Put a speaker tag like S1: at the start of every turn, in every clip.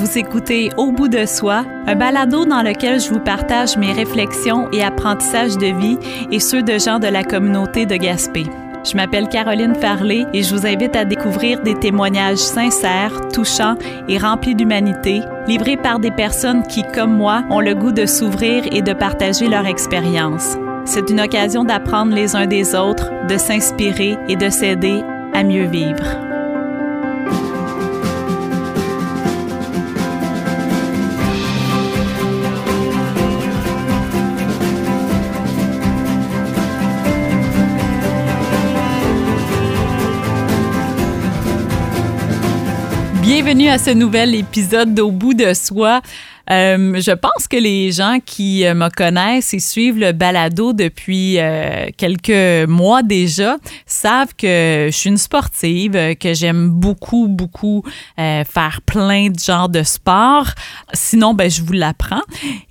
S1: Vous écoutez Au bout de soi, un balado dans lequel je vous partage mes réflexions et apprentissages de vie et ceux de gens de la communauté de Gaspé. Je m'appelle Caroline Farley et je vous invite à découvrir des témoignages sincères, touchants et remplis d'humanité, livrés par des personnes qui, comme moi, ont le goût de s'ouvrir et de partager leur expérience. C'est une occasion d'apprendre les uns des autres, de s'inspirer et de s'aider à mieux vivre. Bienvenue à ce nouvel épisode d'Au bout de soi. Euh, je pense que les gens qui euh, me connaissent et suivent le balado depuis euh, quelques mois déjà savent que je suis une sportive, que j'aime beaucoup, beaucoup faire plein de genres de sports. Sinon, ben, je vous l'apprends.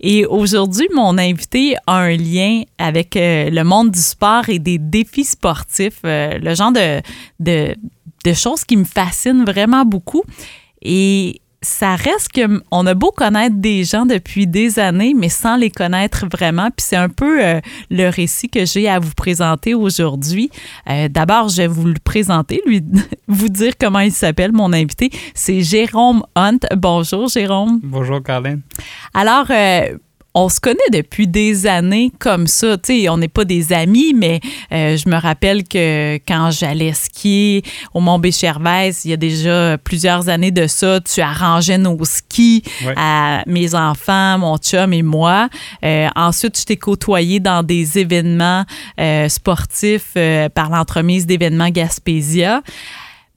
S1: Et aujourd'hui, mon invité a un lien avec le monde du sport et des défis sportifs, le genre de, de de choses qui me fascinent vraiment beaucoup. Et ça reste que on a beau connaître des gens depuis des années, mais sans les connaître vraiment. Puis c'est un peu euh, le récit que j'ai à vous présenter aujourd'hui. Euh, d'abord, je vais vous le présenter, lui vous dire comment il s'appelle, mon invité. C'est Jérôme Hunt. Bonjour, Jérôme.
S2: Bonjour, Caroline.
S1: Alors, euh, on se connaît depuis des années comme ça. Tu sais, on n'est pas des amis, mais euh, je me rappelle que quand j'allais skier au Mont Béchervaise, il y a déjà plusieurs années de ça, tu arrangeais nos skis à mes enfants, mon chum et moi. Euh, ensuite, je t'ai côtoyé dans des événements euh, sportifs par l'entremise d'événements Gaspésia.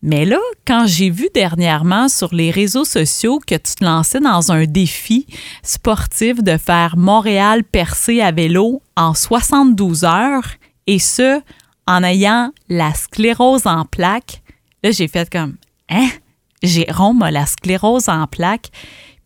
S1: Mais là, quand j'ai vu dernièrement sur les réseaux sociaux que tu te lançais dans un défi sportif de faire Montréal percé à vélo en 72 heures, et ce, en ayant la sclérose en plaques, là, j'ai fait comme, hein? Jérôme a la sclérose en plaques.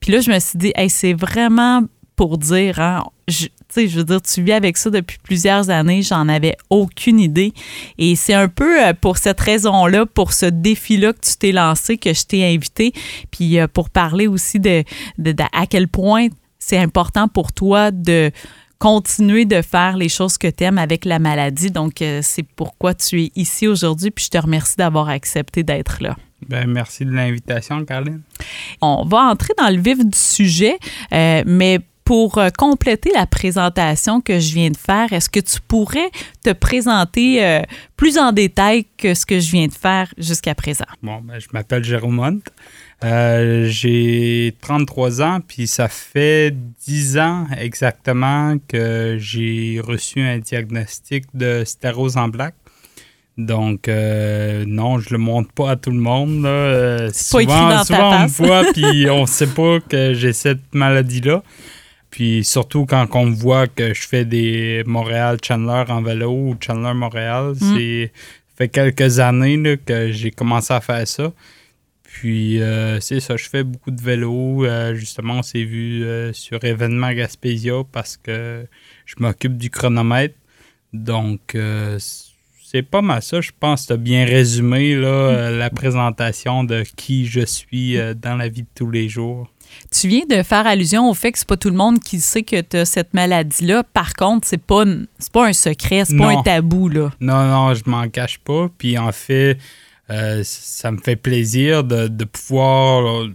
S1: Puis là, je me suis dit, hey, c'est vraiment pour dire, hein, je, je veux dire, tu vis avec ça depuis plusieurs années, j'en avais aucune idée. Et c'est un peu euh, pour cette raison-là, pour ce défi-là que tu t'es lancé, que je t'ai invité, puis euh, pour parler aussi de, à quel point c'est important pour toi de continuer de faire les choses que tu aimes avec la maladie. Donc, euh, c'est pourquoi tu es ici aujourd'hui, puis je te remercie d'avoir accepté d'être là.
S2: Ben, merci de l'invitation, Caroline.
S1: On va entrer dans le vif du sujet, mais pour euh, compléter la présentation que je viens de faire, est-ce que tu pourrais te présenter euh, plus en détail que ce que je viens de faire jusqu'à présent?
S2: Bon, ben, je m'appelle Jérôme Hunt. Euh, j'ai 33 ans, puis ça fait 10 ans exactement que j'ai reçu un diagnostic de stérose en plaques. Donc, non, je le montre pas à tout le monde. Là.
S1: souvent, souvent
S2: on me voit, puis on sait pas que j'ai cette maladie-là. Puis surtout quand on voit que je fais des Montréal-Chandler en vélo ou Chandler-Montréal, mm. c'est fait quelques années que j'ai commencé à faire ça. Puis euh, c'est ça, je fais beaucoup de vélo. Euh, justement, on s'est vu euh, sur événement Gaspésia parce que je m'occupe du chronomètre. Donc c'est pas mal ça. Je pense que tu as bien résumé là, la présentation de qui je suis dans la vie de tous les jours.
S1: Tu viens de faire allusion au fait que c'est pas tout le monde qui sait que tu as cette maladie-là. Par contre, c'est pas, pas un secret, c'est pas un tabou. Là.
S2: Non, non, je m'en cache pas. Puis en fait, euh, ça me fait plaisir de, pouvoir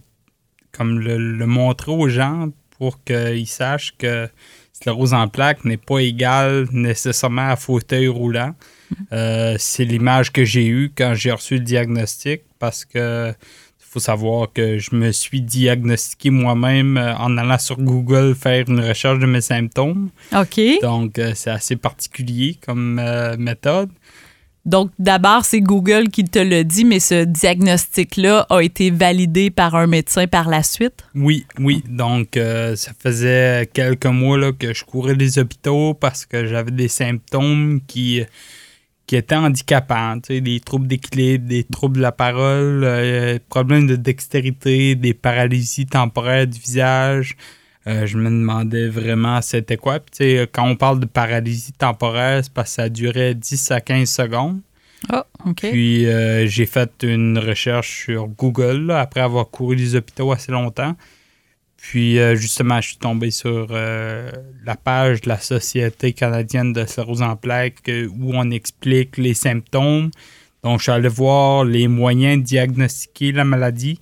S2: comme le, montrer aux gens pour qu'ils sachent que sclérose en plaques n'est pas égal nécessairement à fauteuil roulant. Mm-hmm. Euh, c'est l'image que j'ai eue quand j'ai reçu le diagnostic parce que faut savoir que je me suis diagnostiqué moi-même euh, en allant sur Google faire une recherche de mes symptômes.
S1: OK.
S2: Donc, euh, c'est assez particulier comme euh, méthode.
S1: Donc, d'abord, c'est Google qui te le dit, mais ce diagnostic-là a été validé par un médecin par la suite?
S2: Oui, oui. Donc, ça faisait quelques mois là, que je courais les hôpitaux parce que j'avais des symptômes qui qui étaient handicapants, des troubles d'équilibre, des troubles de la parole, euh, problèmes de dextérité, des paralysies temporaires du visage. Euh, je me demandais vraiment c'était quoi. Puis, quand on parle de paralysie temporaire, c'est parce que ça durait 10 à 15 secondes.
S1: Oh, OK.
S2: Puis euh, j'ai fait une recherche sur Google après avoir couru les hôpitaux assez longtemps. Puis euh, justement, je suis tombé sur euh, la page de la Société canadienne de sclérose en plaques où on explique les symptômes. Donc, je suis allé voir les moyens de diagnostiquer la maladie.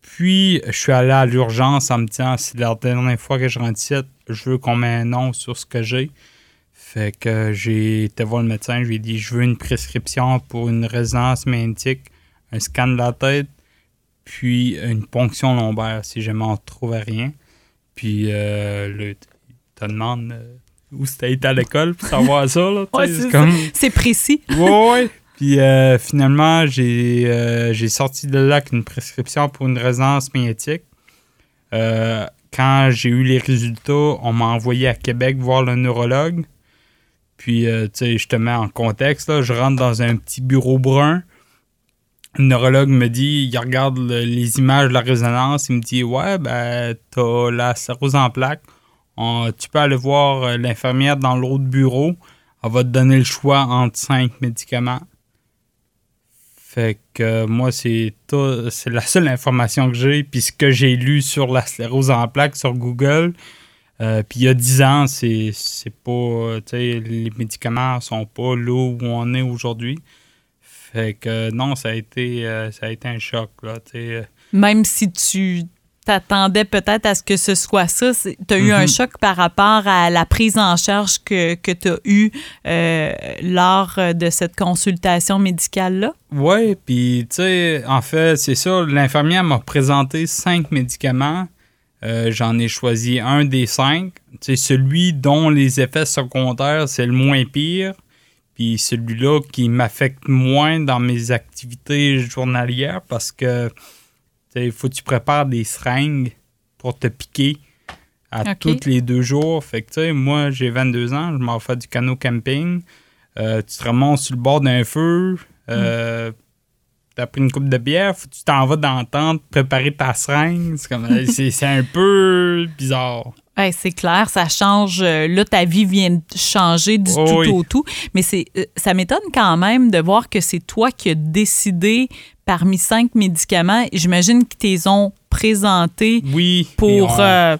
S2: Puis, je suis allé à l'urgence en me disant, c'est la dernière fois que je rentre ici, je veux qu'on mette un nom sur ce que j'ai. Fait que j'ai été voir le médecin, je lui ai dit, je veux une prescription pour une résonance magnétique, un scan de la tête, puis une ponction lombaire si jamais on ne trouvait rien. Puis euh, le, il te demande euh, où c'était été à l'école pour savoir ça.
S1: Ouais, c'est
S2: c'est
S1: ça.
S2: comme...
S1: C'est précis.
S2: Ouais, ouais. Puis euh, finalement, j'ai euh, j'ai sorti de là avec une prescription pour une résonance magnétique. Euh, quand j'ai eu les résultats, on m'a envoyé à Québec voir le neurologue. Puis, euh, tu sais, je te mets en contexte, là, je rentre dans un petit bureau brun. Le neurologue me dit, il regarde le- les images de la résonance, il me dit, ouais, ben, t'as la sclérose en plaques. On- tu peux aller voir euh, l'infirmière dans l'autre bureau. Elle va te donner le choix entre cinq médicaments. Fait que euh, moi, c'est la seule information que j'ai. Puis ce que j'ai lu sur la sclérose en plaques sur Google, euh, puis il y a 10 ans, c'est pas. les médicaments sont pas là où on est aujourd'hui. Fait que non, ça a été, euh, ça a été un choc. Là, sais.
S1: Même si tu t'attendais peut-être à ce que ce soit ça, tu as eu un
S2: Mhm.
S1: choc par rapport à la prise en charge que, que tu as eue euh, lors de cette consultation médicale-là?
S2: Ouais, puis tu sais, en fait, c'est ça, l'infirmière m'a présenté cinq médicaments. Euh, J'en ai choisi un des cinq. Sais, celui dont les effets secondaires, c'est le moins pire. Puis celui-là qui m'affecte moins dans mes activités journalières parce que tu sais, il faut que tu prépares des seringues pour te piquer à
S1: Ok.
S2: tous les deux jours. Fait que tu sais, moi, j'ai 22 ans, je m'en fais du canot camping. Euh, tu te remontes sur le bord d'un feu. Euh, T'as pris une coupe de bière, faut que tu t'en vas dans la tente, préparer ta seringue. C'est comme, c'est c'est un peu bizarre.
S1: Ouais, c'est clair, ça change. euh, Là, ta vie vient de changer du
S2: Oh
S1: tout
S2: oui.
S1: au tout. Mais c'est, euh, ça m'étonne quand même de voir que c'est toi qui as décidé parmi cinq médicaments. J'imagine qu'ils t'les ont présentés
S2: Oui. puis
S1: pour. euh,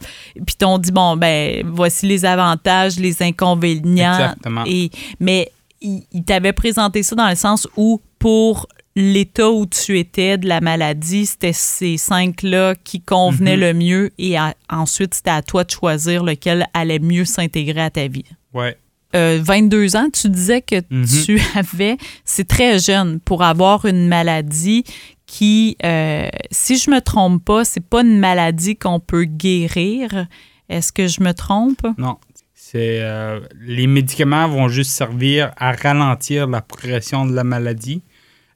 S1: puis t'ont dit, bon, ben, voici les avantages, les inconvénients.
S2: Exactement.
S1: Et, mais ils il t'avaient présenté ça dans le sens où, pour l'état où tu étais de la maladie, c'était ces cinq-là qui convenaient
S2: Mhm.
S1: le mieux et à- ensuite, c'était à toi de choisir lequel allait mieux s'intégrer à ta vie.
S2: Ouais.
S1: Euh, 22 ans, tu disais que
S2: Mhm.
S1: tu avais, c'est très jeune pour avoir une maladie qui, euh, si je me trompe pas, c'est pas une maladie qu'on peut guérir. Est-ce que je me trompe?
S2: Non. C'est euh, les médicaments vont juste servir à ralentir la progression de la maladie.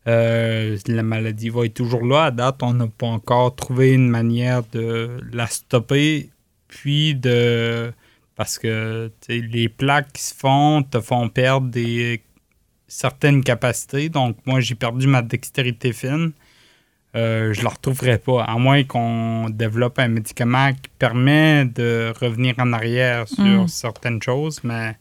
S2: Euh, la maladie va être toujours là. À date, on n'a pas encore trouvé une manière de la stopper, puis de parce que les plaques qui se font te font perdre des certaines capacités. Donc moi, j'ai perdu ma dextérité fine. Euh, je ne la retrouverai pas, à moins qu'on développe un médicament qui permet de revenir en arrière sur
S1: Mm.
S2: certaines choses, mais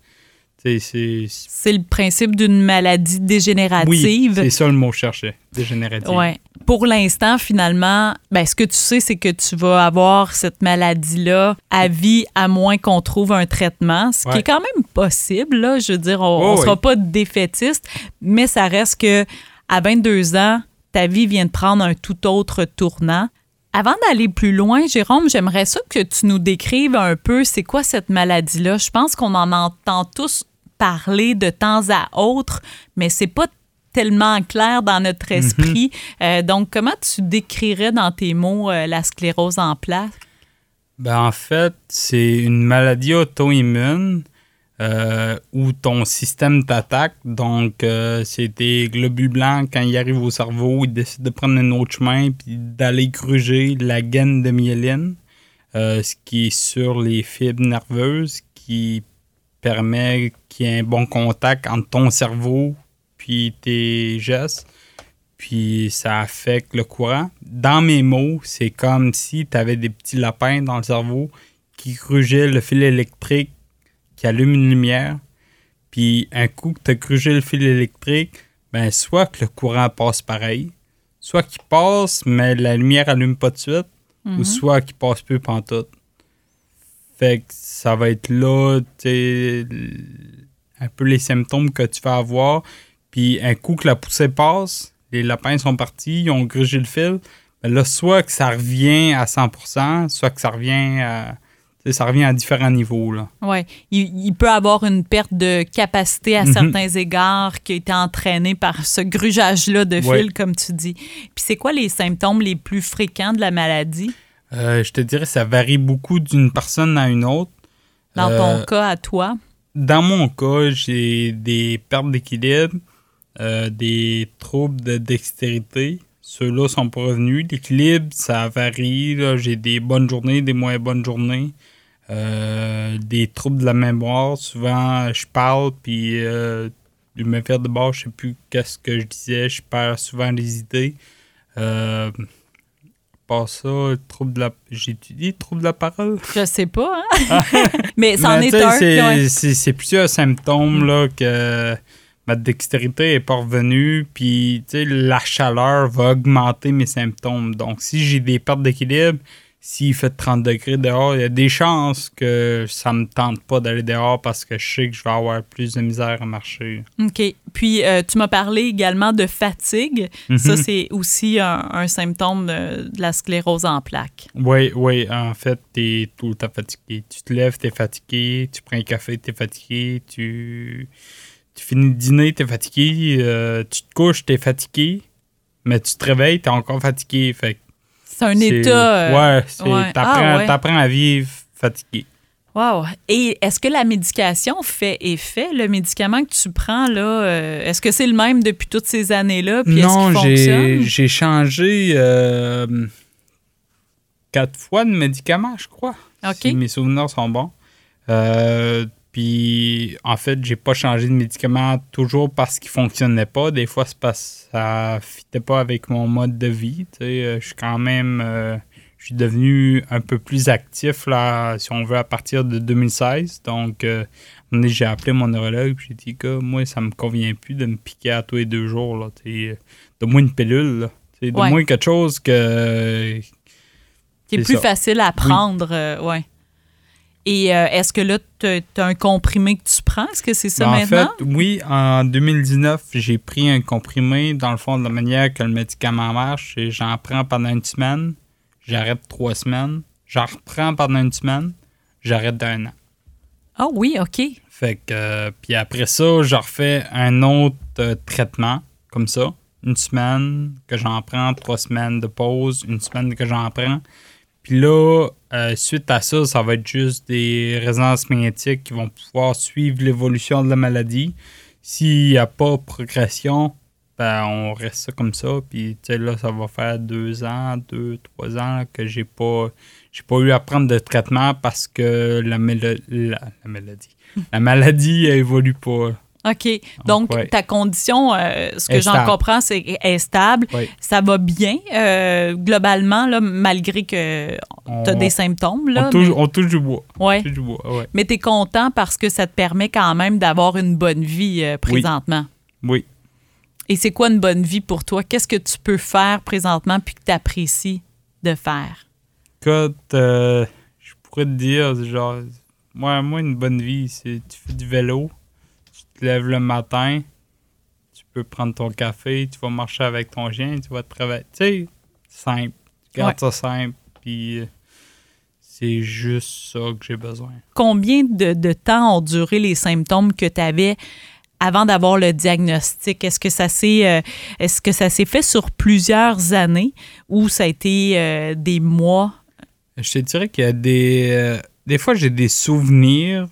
S2: c'est.
S1: Le principe d'une maladie
S2: Oui,
S1: dégénérative.
S2: c'est ça le mot cherché, dégénératif.
S1: Ouais. Pour l'instant, finalement, ben, ce que tu sais, c'est que tu vas avoir cette maladie-là à vie, à moins qu'on trouve un traitement, ce qui est quand même possible. Là. Je veux dire, on ne sera
S2: oui.
S1: pas défaitiste, mais ça reste que à 22 ans, ta vie vient de prendre un tout autre tournant. Avant d'aller plus loin, Jérôme, j'aimerais ça que tu nous décrives un peu c'est quoi cette maladie-là. Je pense qu'on en entend tous parler de temps à autre, mais c'est pas tellement clair dans notre esprit. Euh, donc, comment tu décrirais dans tes mots euh, la sclérose en plaques?
S2: Ben, en fait, c'est une maladie auto-immune euh, où ton système t'attaque. Donc, c'est des globules blancs, quand ils arrivent au cerveau, ils décident de prendre un autre chemin puis d'aller gruger la gaine de myéline, ce qui est sur les fibres nerveuses, qui permet qu'il y ait un bon contact entre ton cerveau puis tes gestes. Puis ça affecte le courant. Dans mes mots, c'est comme si tu avais des petits lapins dans le cerveau qui grugeaient le fil électrique qui allume une lumière. Puis un coup que tu as grugé le fil électrique, ben soit que le courant passe pareil, soit qu'il passe, mais la lumière allume pas de suite, ou soit qu'il passe peu pantoute. Fait que ça va être là, un peu les symptômes que tu vas avoir. Puis un coup que la poussée passe, les lapins sont partis, ils ont grugé le fil. Ben là, soit que ça revient à 100%, soit que ça revient à, ça revient à différents niveaux.
S1: Oui. Il, peut avoir une perte de capacité à mhm. certains égards qui a été entraînée par ce grugeage-là de fil, comme tu dis. Puis c'est quoi les symptômes les plus fréquents de la maladie?
S2: Euh, je te dirais ça varie beaucoup d'une personne à une autre.
S1: Dans ton euh, cas, à toi?
S2: Dans mon cas, j'ai des pertes d'équilibre, euh, des troubles de dextérité. Ceux-là sont pas revenus. L'équilibre, ça varie. J'ai des bonnes journées, des moins bonnes journées. Euh, des troubles de la mémoire. Souvent, je parle, puis euh, je me fais de bord, je sais plus qu'est-ce que je disais. Je perds souvent les idées. Euh, ça, trouble de la... J'ai dit trouble de la parole?
S1: Je sais pas, hein? Mais c'en est un.
S2: C'est plusieurs symptômes, là, que ma dextérité est pas revenue, puis la chaleur va augmenter mes symptômes. Donc, si j'ai des pertes d'équilibre, s'il fait 30 degrés dehors, il y a des chances que ça me tente pas d'aller dehors parce que je sais que je vais avoir plus de misère à marcher.
S1: OK. Puis, euh, tu m'as parlé également de fatigue. Ça, mhm. c'est aussi un, symptôme de, la sclérose en plaques.
S2: Oui, oui. En fait, tu es tout le temps fatigué. Tu te lèves, tu es fatigué. Tu prends un café, tu es fatigué. Tu, tu finis le dîner, tu es fatigué. Euh, tu te couches, tu es fatigué. Mais tu te réveilles, tu es encore fatigué. Fait
S1: c'est un état.
S2: Euh, ouais, ah, t'apprends à vivre fatigué.
S1: Wow. Et est-ce que la médication fait effet? Le médicament que tu prends, là, euh, est-ce que c'est le même depuis toutes ces années-là?
S2: non, j'ai changé euh, quatre fois de médicament, je crois.
S1: OK.
S2: Si mes souvenirs sont bons. Puis, en fait, j'ai pas changé de médicament toujours parce qu'il fonctionnait pas. Des fois, c'est parce que ça fitait pas avec mon mode de vie. Euh, je suis quand même. Euh, je suis devenu un peu plus actif, là, si on veut, à partir de 2016. Donc, euh, j'ai appelé mon neurologue j'ai dit que moi, ça me convient plus de me piquer à tous les deux jours. Là, de moins une pilule. de moins quelque chose que.
S1: Qui est, plus facile à prendre. ouais. Et euh, est-ce que là, tu as un comprimé que tu prends? Est-ce que c'est ça ben, maintenant?
S2: En fait, oui. En 2019, j'ai pris un comprimé. Dans le fond, de la manière que le médicament marche, j'en prends pendant une semaine, j'arrête trois semaines, j'en reprends pendant une semaine, j'arrête d'un an.
S1: Ah oui, OK.
S2: Fait que, euh, puis après ça, je refais un autre euh, traitement, comme ça. Une semaine que j'en prends, trois semaines de pause, une semaine que j'en prends. Puis là, euh, suite à ça, ça va être juste des résonances magnétiques qui vont pouvoir suivre l'évolution de la maladie. S'il n'y a pas progression, ben, on reste ça comme ça. Puis là, ça va faire deux ans, deux, trois ans que j'ai pas j'ai pas eu à prendre de traitement parce que la, la, maladie. la maladie évolue pas.
S1: OK. Donc, ta condition, euh, ce que j'en comprends, c'est est stable. Ça va bien, euh, globalement, là, malgré que tu as des symptômes. Là,
S2: on, touche, du bois.
S1: Ouais. Mais tu es content parce que ça te permet quand même d'avoir une bonne vie euh, présentement.
S2: Oui.
S1: Et c'est quoi une bonne vie pour toi? Qu'est-ce que tu peux faire présentement puis que tu apprécies de faire?
S2: Écoute, je pourrais te dire, genre, moi, moi, une bonne vie, c'est tu fais du vélo te lèves le matin, tu peux prendre ton café, tu vas marcher avec ton chien, tu vas travailler. Tu sais, simple. Garde ça simple, puis euh, c'est juste ça que j'ai besoin.
S1: Combien de, temps ont duré les symptômes que tu avais avant d'avoir le diagnostic? Est-ce que ça s'est euh, est-ce que ça s'est fait sur plusieurs années ou ça a été euh, des mois?
S2: Je te dirais qu'il y a des. des fois, j'ai des souvenirs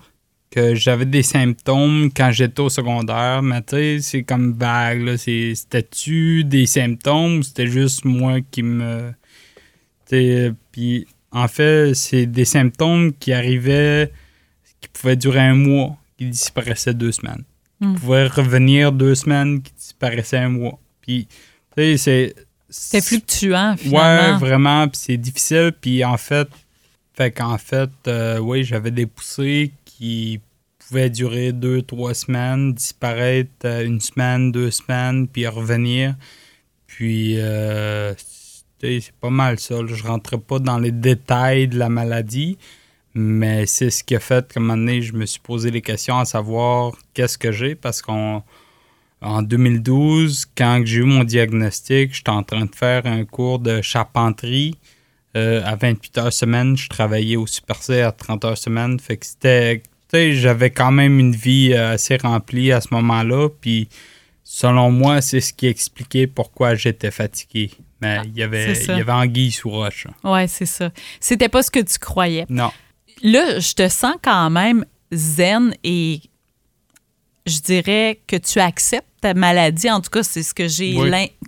S2: que j'avais des symptômes quand j'étais au secondaire, mais tu sais, c'est comme vague. C'était-tu des symptômes ou c'était juste moi qui me. Puis en fait, c'est des symptômes qui arrivaient, qui pouvaient durer un mois, qui disparaissaient deux semaines. Qui hmm. pouvaient revenir deux semaines, qui disparaissaient un mois. Puis, tu sais, c'est.
S1: C'est fluctuant, finalement.
S2: Ouais, vraiment. Puis c'est difficile. Puis en fait, fait qu'en fait, euh, oui, j'avais des poussées qui pouvait durer deux, trois semaines, disparaître euh, une semaine, deux semaines, puis revenir. Puis, euh, c'est pas mal ça. Je rentrais pas dans les détails de la maladie, Mais c'est ce qui a fait qu'à un moment donné, je me suis posé les questions à savoir qu'est-ce que j'ai parce qu'en 2012, quand j'ai eu mon diagnostic, j'étais en train de faire un cours de charpenterie euh, à 28 heures semaine. Je travaillais au Super C à 30 heures semaine. Fait que c'était. J'avais quand même une vie euh, assez remplie à ce moment-là. Puis selon moi, c'est ce qui expliquait pourquoi j'étais fatigué. Mais il y avait, il y avait anguille sous roche.
S1: Ouais, c'est ça. C'était pas ce que tu croyais.
S2: Non
S1: là, je te sens quand même zen et je dirais que tu acceptes ta maladie. En tout cas, c'est ce que j'ai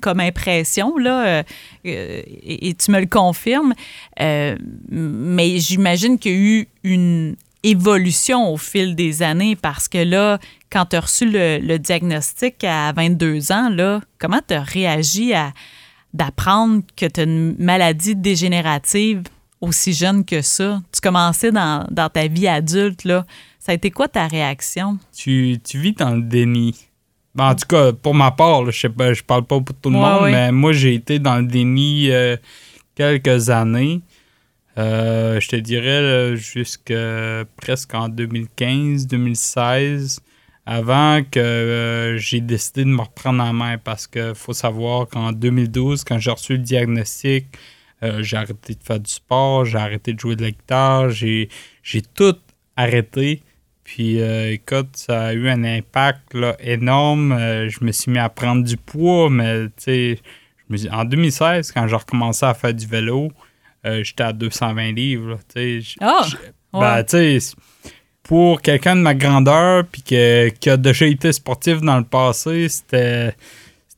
S1: comme impression, là, euh, et, tu me le confirmes. Euh, mais j'imagine qu'il y a eu une évolution au fil des années parce que là, quand tu as reçu le, diagnostic à 22 ans, là, comment tu as réagi à d'apprendre que tu as une maladie dégénérative aussi jeune que ça? Tu commençais dans, ta vie adulte, là. Ça a été quoi ta réaction?
S2: Tu, vis dans le déni. Ben, en tout cas, pour ma part, je sais pas, je parle pas pour tout le monde, mais moi, j'ai été dans le déni euh, quelques années. Euh, je te dirais jusqu'à presque en 2015-2016, avant que euh, j'ai décidé de me reprendre en main parce qu'il faut savoir qu'en 2012, quand j'ai reçu le diagnostic, euh, j'ai arrêté de faire du sport, j'ai arrêté de jouer de la guitare, j'ai, tout arrêté. Puis écoute, ça a eu un impact énorme. Euh, je me suis mis à prendre du poids, mais tu sais, en 2016, quand j'ai recommencé à faire du vélo, j'étais à 220 livres.
S1: Ah!
S2: Ben, tu sais, pour quelqu'un de ma grandeur, puis qui a déjà été sportif dans le passé, c'était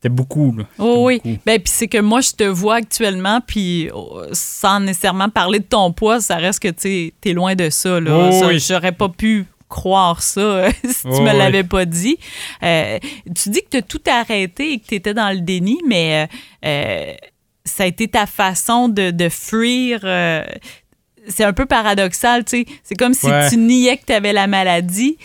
S2: beaucoup.
S1: Oh, oui. Ben, puis c'est que moi, je te vois actuellement, puis oh, sans nécessairement parler de ton poids, ça reste que tu es loin de ça. Là.
S2: Oh,
S1: J'aurais pas pu croire ça si tu me l'avais pas dit. Euh, tu dis que tu as tout arrêté et que tu étais dans le déni, mais euh, euh, ça a été ta façon de, de fuir. c'est un peu paradoxal, tu sais. C'est comme si tu niais que tu avais la maladie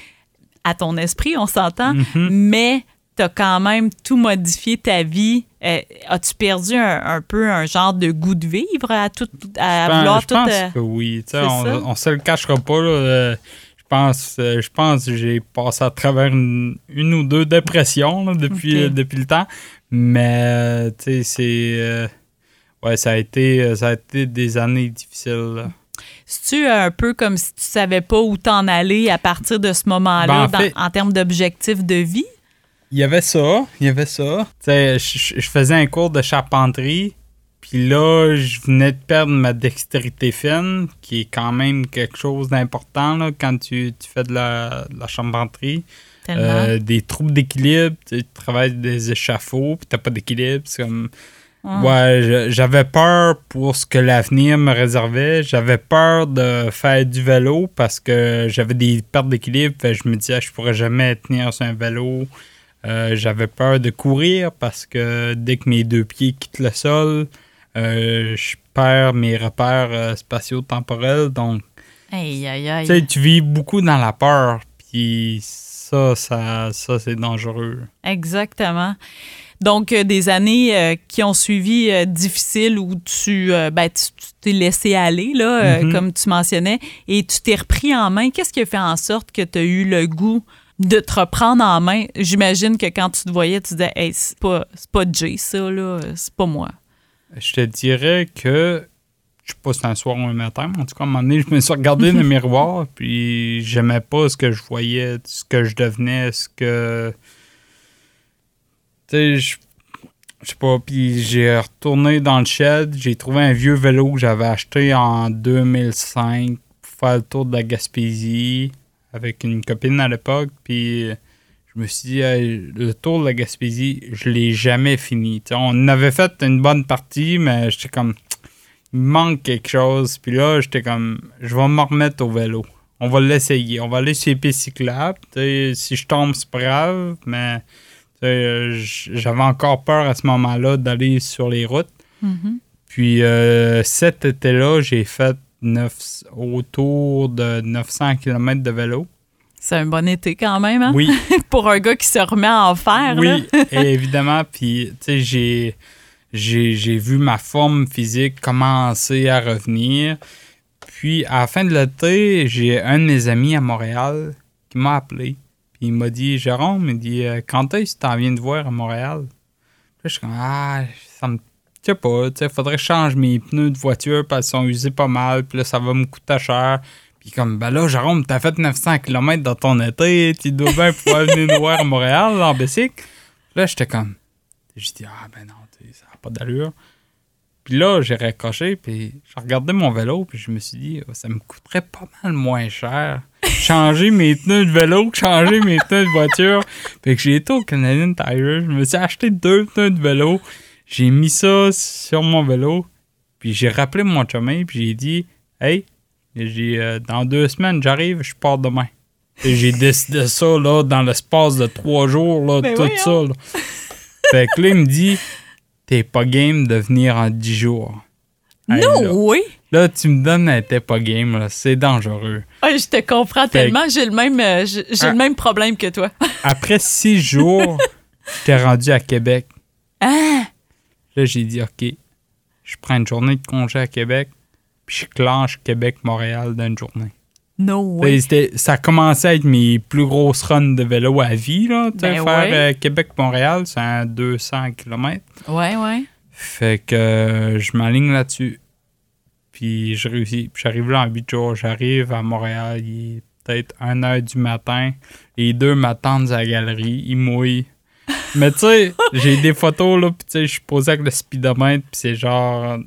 S1: à ton esprit, on s'entend,
S2: mm-hmm.
S1: mais tu as quand même tout modifié ta vie. Euh, as-tu perdu un, peu un genre de goût de vivre à tout à
S2: je
S1: vouloir
S2: pense, je pense que oui. On, on se le cachera pas. Euh, je pense, euh, je pense que j'ai passé à travers une, ou deux dépressions depuis, depuis le temps. Mais tu sais, c'est. Ouais, ça a, été, ça a été des années difficiles.
S1: C'est-tu un peu comme si tu savais pas où t'en aller à partir de ce moment-là ben, en termes d'objectifs de vie?
S2: Il y avait ça, il y avait ça. Je, je faisais un cours de charpenterie, puis là, je venais de perdre ma dextérité fine, qui est quand même quelque chose d'important quand tu, fais de la, charpenterie. Euh, des troubles d'équilibre, tu travailles des échafauds, puis t'as pas d'équilibre. C'est comme. Ah. Ouais, j'avais peur pour ce que l'avenir me réservait. J'avais peur de faire du vélo parce que j'avais des pertes d'équilibre. Je me disais, je pourrais jamais tenir sur un vélo. Euh, j'avais peur de courir parce que dès que mes deux pieds quittent le sol, euh, je perds mes repères euh, spatio-temporels. Donc, tu vis beaucoup dans la peur. Puis ça, ça, ça c'est dangereux.
S1: Exactement. Donc, des années qui ont suivi difficiles où tu ben, t'es laissé aller, là, mm-hmm. comme tu mentionnais, et tu t'es repris en main. Qu'est-ce qui a fait en sorte que tu as eu le goût de te reprendre en main? J'imagine que quand tu te voyais, tu disais, hey, c'est pas, pas Jay, ça, là, c'est pas moi.
S2: Je te dirais que, je sais pas si c'est un soir ou un matin, mais en tout cas, à un moment donné, je me suis regardé dans le miroir, puis j'aimais pas ce que je voyais, ce que je devenais, ce que. Sais, je. sais pas, puis j'ai retourné dans le shed, j'ai trouvé un vieux vélo que j'avais acheté en 2005 pour faire le tour de la Gaspésie avec une copine à l'époque, puis je me suis dit, le tour de la Gaspésie, je l'ai jamais fini. on avait fait une bonne partie, mais j'étais comme, il manque quelque chose. Puis là, j'étais comme, je vais me remettre au vélo. On va l'essayer. On va aller sur les pistes cyclables. Si je tombe, c'est grave, mais j'avais encore peur à ce moment-là d'aller sur les routes.
S1: Mm-hmm.
S2: Puis euh, cet été-là, j'ai fait autour de 900 km de vélo.
S1: C'est un bon été quand même, hein?
S2: Oui.
S1: Pour un gars qui se remet à en faire.
S2: Oui, évidemment. Puis, tu sais, j'ai, vu ma forme physique commencer à revenir. Puis, à la fin de l'été, j'ai un de mes amis à Montréal qui m'a appelé. Il m'a dit Jérôme, il dit euh, Quand est-ce que tu t'en viens de voir à Montréal? Puis, je suis comme Ah, ça me. Je sais pas, tu sais, faudrait que je change mes pneus de voiture parce qu'ils sont usés pas mal. Puis là, ça va me coûter cher. Puis comme, ben là, Jérôme, t'as fait 900 km dans ton été, tu dois bien pouvoir venir nous voir à Montréal, en bicycle. Là, j'étais comme, j'ai dit, ah ben non, ça n'a pas d'allure. Puis là, j'ai raccroché, puis j'ai regardé mon vélo, puis je me suis dit, oh, ça me coûterait pas mal moins cher changer mes pneus de vélo, changer mes pneus de voiture. Fait que j'ai été au Canadian Tire, je me suis acheté deux pneus de vélo, j'ai mis ça sur mon vélo, puis j'ai rappelé mon chemin, puis j'ai dit, hey, j'ai euh, dans deux semaines, j'arrive, je pars demain. Et j'ai décidé ça là, dans l'espace de trois jours, là,
S1: Ben
S2: tout ça. Là. Fait que là, il me dit T'es pas game de venir en dix jours. Hey,
S1: non,
S2: là,
S1: oui.
S2: Là, tu me donnes un t'es pas game, là, c'est dangereux.
S1: Ah, je te comprends
S2: Fait-
S1: tellement. J'ai le même, euh, j'ai j'ai
S2: Ah.
S1: le même problème que toi.
S2: Après six jours, j'étais rendu à Québec.
S1: Ah!
S2: Là, j'ai dit OK, je prends une journée de congé à Québec, puis je clenche Québec-Montréal dans une journée.
S1: No way.
S2: c'était- ça commençait à être mes plus grosses runs de vélo à vie. Là,
S1: Ben
S2: faire
S1: ouais.
S2: euh, Québec-Montréal, c'est un 200 km.
S1: Ouais, ouais.
S2: Fait que euh, je m'aligne là-dessus. Puis je réussis. Puis j'arrive là en 8 jours. J'arrive à Montréal, il est peut-être 1h du matin. Les deux m'attendent à la galerie, ils mouillent. Mais tu sais, j'ai des photos là, puis tu sais, je suis posé avec le speedomètre, puis c'est genre.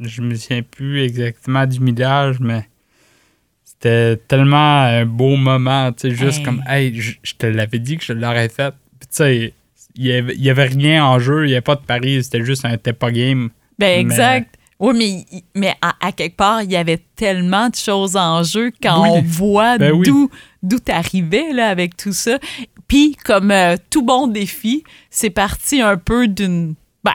S2: Je me souviens plus exactement du millage, mais c'était tellement un beau moment, tu sais, juste
S1: Hey.
S2: comme, hey, je, te l'avais dit que je l'aurais fait. Puis tu sais, il y avait, rien en jeu, il n'y avait pas de pari, c'était juste un pas game.
S1: Ben, exact. Oui, mais, mais à, à quelque part, il y avait tellement de choses en jeu quand
S2: Oui.
S1: on voit
S2: Ben
S1: d'où d'où t'arrivais là, avec tout ça. Puis, comme euh, tout bon défi, c'est parti un peu d'une... Ben,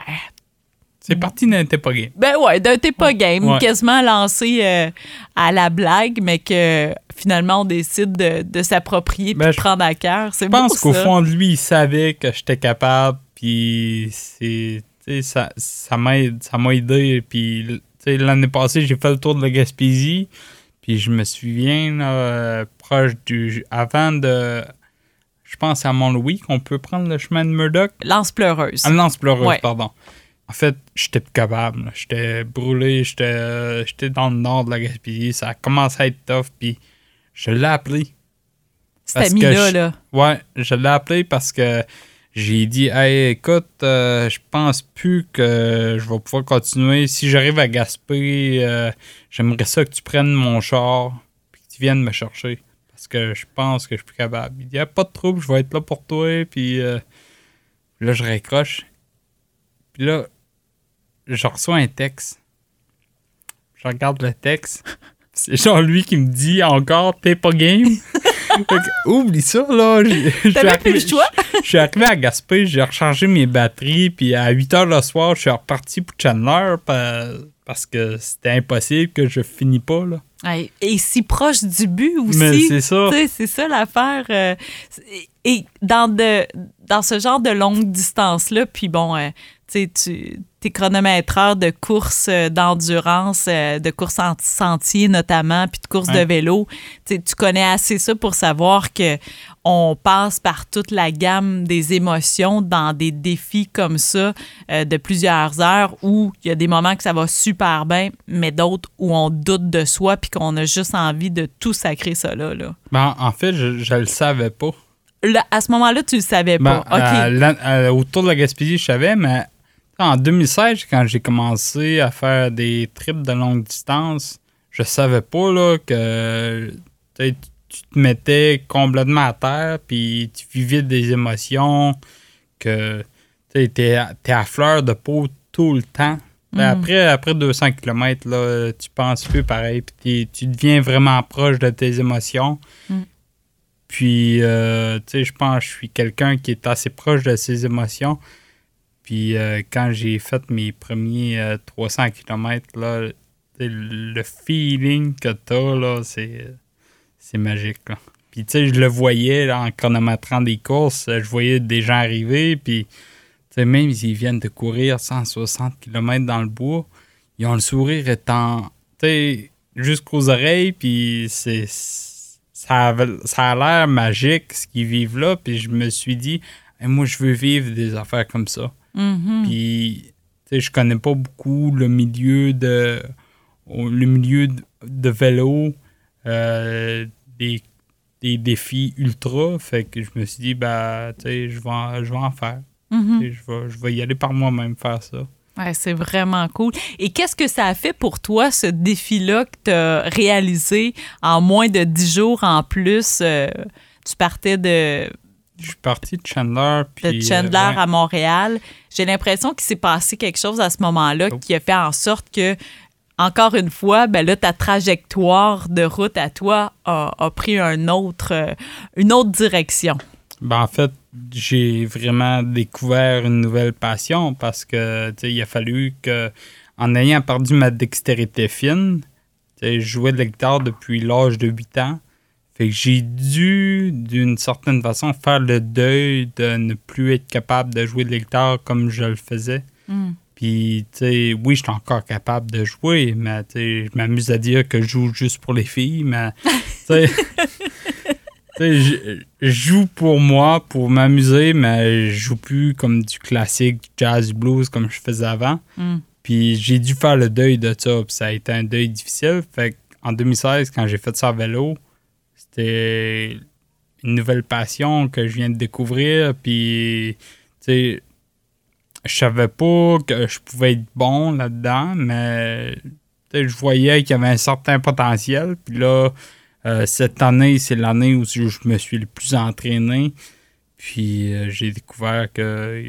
S2: C'est parti d'un t'es pas game.
S1: ben ouais, d'un t'es pas game,
S2: Ouais.
S1: quasiment lancé euh, à la blague, mais que finalement, on décide de, de s'approprier puis
S2: Ben,
S1: de prendre à cœur.
S2: Je pense qu'au fond de lui, il savait que j'étais capable, puis c'est, ça, ça m'a ça m'a aidé. Puis l'année passée, j'ai fait le tour de la Gaspésie, puis je me souviens, là, euh, proche du. Avant de. Je pense à Mont-Louis qu'on peut prendre le chemin de Murdoch.
S1: Lance pleureuse.
S2: Ah, lance pleureuse,
S1: Ouais.
S2: pardon. En fait, j'étais plus capable. J'étais brûlé, j'étais euh, j'étais dans le nord de la Gaspésie. Ça a commencé à être tough, puis je l'ai appelé.
S1: Cet ami-là, là.
S2: Ouais, je l'ai appelé parce que j'ai dit Hey, écoute, euh, je pense plus que je vais pouvoir continuer. Si j'arrive à Gaspé, euh, j'aimerais ça que tu prennes mon char puis que tu viennes me chercher. Parce que je pense que je suis plus capable. Il dit Ah, pas de trouble, je vais être là pour toi. Puis euh, là, je raccroche. Puis là, je reçois un texte. Je regarde le texte. C'est genre lui qui me dit encore T'es pas game? Que, oublie ça, là.
S1: T'avais plus le choix?
S2: Je suis arrivé à Gaspé, j'ai rechargé mes batteries, puis à 8 h le soir, je suis reparti pour Chandler pa- parce que c'était impossible que je finis pas, là.
S1: Ouais, Et si proche du but aussi?
S2: C'est ça.
S1: C'est ça l'affaire. euh, et- et dans, de, dans ce genre de longue distance-là, puis bon, euh, tu sais, tu es chronométreur de courses euh, d'endurance, euh, de courses en sentier notamment, puis de courses de vélo, tu connais assez ça pour savoir que on passe par toute la gamme des émotions dans des défis comme ça euh, de plusieurs heures où il y a des moments que ça va super bien, mais d'autres où on doute de soi puis qu'on a juste envie de tout sacrer ça là. là.
S2: Ben, en fait, je, je le savais pas.
S1: Là, à ce moment-là, tu le savais
S2: Ben,
S1: pas.
S2: À- autour de la Gaspésie, je savais, mais en 2016, quand j'ai commencé à faire des trips de longue distance, je savais pas là, que tu te mettais complètement à terre, puis tu vivais des émotions, que tu es à fleur de peau tout le temps.
S1: Mhm.
S2: après, après 200 km, là, tu penses plus pareil, puis tu deviens vraiment proche de tes émotions.
S1: Mm.
S2: Puis, euh, tu sais, je pense que je suis quelqu'un qui est assez proche de ses émotions. Puis, euh, quand j'ai fait mes premiers euh, 300 km, là, le feeling que t'as, là, c'est, magique. Là. Puis, tu sais, je le voyais là, en chronométrant des courses. euh, Je voyais des gens arriver, puis, même s'ils viennent de courir 160 km dans le bois, ils ont le sourire étant. Jusqu'aux oreilles, puis c'est ça a, ça a l'air magique ce qu'ils vivent là, puis je me suis dit, moi, je veux vivre des affaires comme ça.
S1: Mhm.
S2: Puis, tu sais, je connais pas beaucoup le milieu de le milieu de, de vélo, euh, des, des défis ultra, fait que je me suis dit, bah, tu sais, je vais, en- je vais en faire.
S1: Mhm.
S2: Je, vais, je vais y aller par moi-même faire ça.
S1: Ouais, c'est vraiment cool. Et qu'est-ce que ça a fait pour toi, ce défi-là que tu as réalisé en moins de 10 jours en plus? euh, tu partais de,
S2: Je suis parti de Chandler.
S1: de
S2: Puis,
S1: Chandler
S2: euh, ouais.
S1: à Montréal. J'ai l'impression qu'il s'est passé quelque chose à ce moment-là
S2: Oh.
S1: qui a fait en sorte que, encore une fois, ben là, ta trajectoire de route à toi a, a pris un autre, euh, une autre direction.
S2: Ben, en fait, j'ai vraiment découvert une nouvelle passion parce que il a fallu que, en ayant perdu ma dextérité fine, je jouais de la guitare depuis l'âge de 8 ans. Fait que j'ai dû, d'une certaine façon, faire le deuil de ne plus être capable de jouer de la guitare comme je le faisais.
S1: Mm.
S2: Puis, tu sais, oui, je suis encore capable de jouer, mais tu sais, je m'amuse à dire que je joue juste pour les filles, mais tu sais, je, je joue pour moi, pour m'amuser, mais je joue plus comme du classique, du jazz, du blues comme je faisais avant.
S1: Mm.
S2: Puis j'ai dû faire le deuil de ça, puis ça a été un deuil difficile. Fait en 2016, quand j'ai fait ça à vélo, c'était une nouvelle passion que je viens de découvrir, puis tu sais, je savais pas que je pouvais être bon là-dedans, mais je voyais qu'il y avait un certain potentiel. Puis là, euh, cette année, c'est l'année où je me suis le plus entraîné. Puis euh, j'ai découvert que,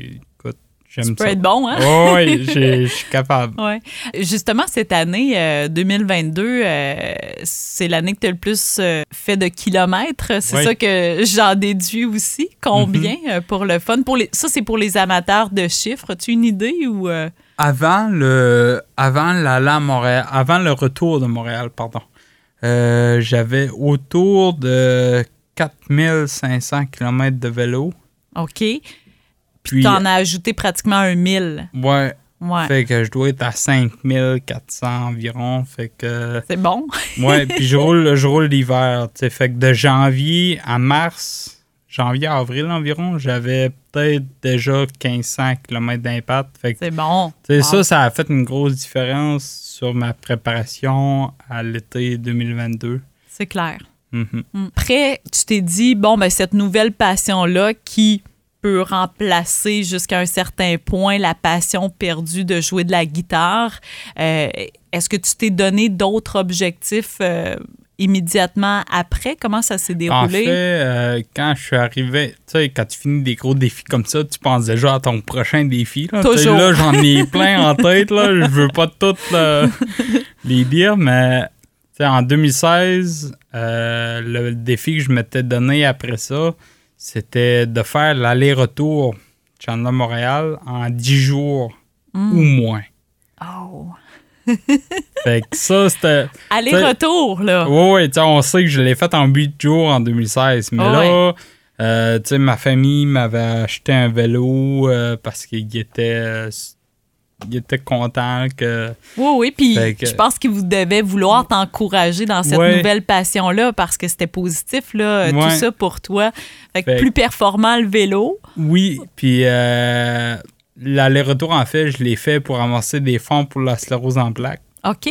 S2: j'aime ça.
S1: être bon, hein?
S2: Oh, oui, je suis capable.
S1: Ouais. Justement, cette année euh, 2022, euh, c'est l'année que tu as le plus euh, fait de kilomètres. C'est ça que j'en déduis aussi. Combien euh, pour le fun? Pour les, ça, c'est pour les amateurs de chiffres. As-tu une idée ou. euh,
S2: Avant le, avant à Montréal, avant le retour de Montréal, pardon, euh, j'avais autour de 4500 km de vélo.
S1: OK.
S2: Puis,
S1: Tu en as ajouté pratiquement un 1000.
S2: ouais,
S1: Ouais.
S2: fait que je dois être à 5400 environ. Fait que,
S1: C'est bon.
S2: ouais, puis je roule, je roule l'hiver. Fait que de janvier à mars, janvier à avril environ, j'avais peut-être déjà 1500 km d'impact. Fait que
S1: C'est bon. Wow.
S2: Ça, ça a fait une grosse différence sur ma préparation à l'été 2022.
S1: C'est clair.
S2: Mhm.
S1: Mm. Après, tu t'es dit, bon, ben, cette nouvelle passion-là qui peut remplacer jusqu'à un certain point la passion perdue de jouer de la guitare, euh, est-ce que tu t'es donné d'autres objectifs euh, immédiatement après? Comment ça s'est
S2: En
S1: déroulé?
S2: fait, euh, quand je suis arrivé, tu sais, quand tu finis des gros défis comme ça, tu penses déjà à ton prochain défi. Là,
S1: Toujours.
S2: là j'en ai plein en tête. Là, je veux pas toutes là, les dire, mais en 2016, euh, le défi que je m'étais donné après ça, c'était de faire l'aller-retour Chandler-Montréal en 10 jours
S1: Mm.
S2: ou moins.
S1: Oh.
S2: Fait que ça, c'était.
S1: Aller-retour, là.
S2: Oui, oui, tu sais, on sait que je l'ai fait en 8 jours en 2016. Mais
S1: Ah
S2: là, euh, tu sais, ma famille m'avait acheté un vélo euh, parce qu'il était, euh, il était content que.
S1: Oui, oui. Puis
S2: que-
S1: je pense qu'il vous devait vouloir t'encourager dans cette
S2: Ouais.
S1: nouvelle passion-là parce que c'était positif, là, tout
S2: Ouais.
S1: ça pour toi. Fait que
S2: Fait-
S1: plus performant le vélo.
S2: Oui, puis euh, l'aller-retour, en fait, je l'ai fait pour amasser des fonds pour la sclérose en plaques.
S1: OK.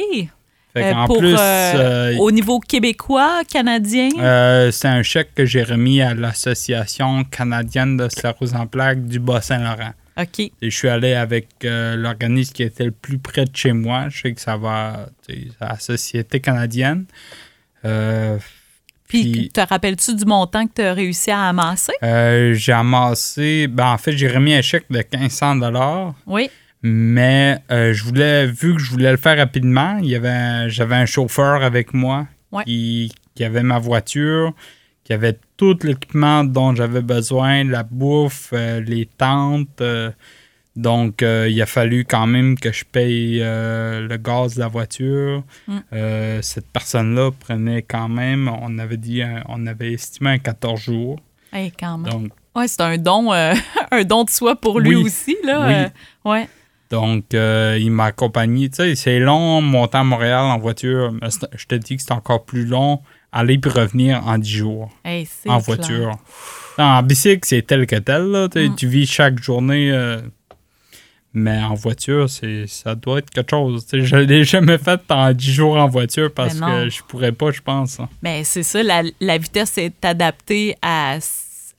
S2: Fait
S1: Euh, pour,
S2: plus,
S1: euh,
S2: euh,
S1: Au niveau québécois, canadien?
S2: euh, c'est un chèque que j'ai remis à l'Association canadienne de sclérose en plaques du Bas-Saint-Laurent.
S1: OK.
S2: Et je suis allé avec euh, l'organisme qui était le plus près de chez moi. Je sais que ça va, la Société canadienne. Euh,
S1: Puis,
S2: Puis-
S1: te rappelles-tu du montant que tu as réussi à amasser?
S2: euh, j'ai amassé, ben en fait, j'ai remis un chèque de 1500 dollars,
S1: Oui.
S2: mais je voulais, vu que je voulais le faire rapidement, il y avait, j'avais un chauffeur avec moi
S1: Ouais.
S2: qui, qui avait ma voiture, qui avait tout l'équipement dont j'avais besoin, la bouffe, euh, les tentes. euh, donc, euh, il a fallu quand même que je paye le gaz de la voiture.
S1: Mm.
S2: Cette personne-là prenait quand même, on avait dit, un- on avait estimé un 14 jours.
S1: Hey, quand même.
S2: Donc,
S1: Ouais, c'est un don, euh, un don de soi pour lui
S2: Oui.
S1: aussi, là.
S2: Oui.
S1: ouais.
S2: Donc, euh, il m'a accompagné. Tu sais, c'est long monter à Montréal en voiture, je te dis que c'est encore plus long aller puis revenir en 10 jours
S1: Hey,
S2: en voiture. En bicycle, c'est tel que tel. Là, tu
S1: Mm.
S2: Tu vis chaque journée. euh, mais en voiture, c'est ça doit être quelque chose. Je l'ai jamais fait en 10 jours en voiture parce que je pourrais pas, je pense. hein.
S1: Mais c'est ça, la, la vitesse est adaptée à,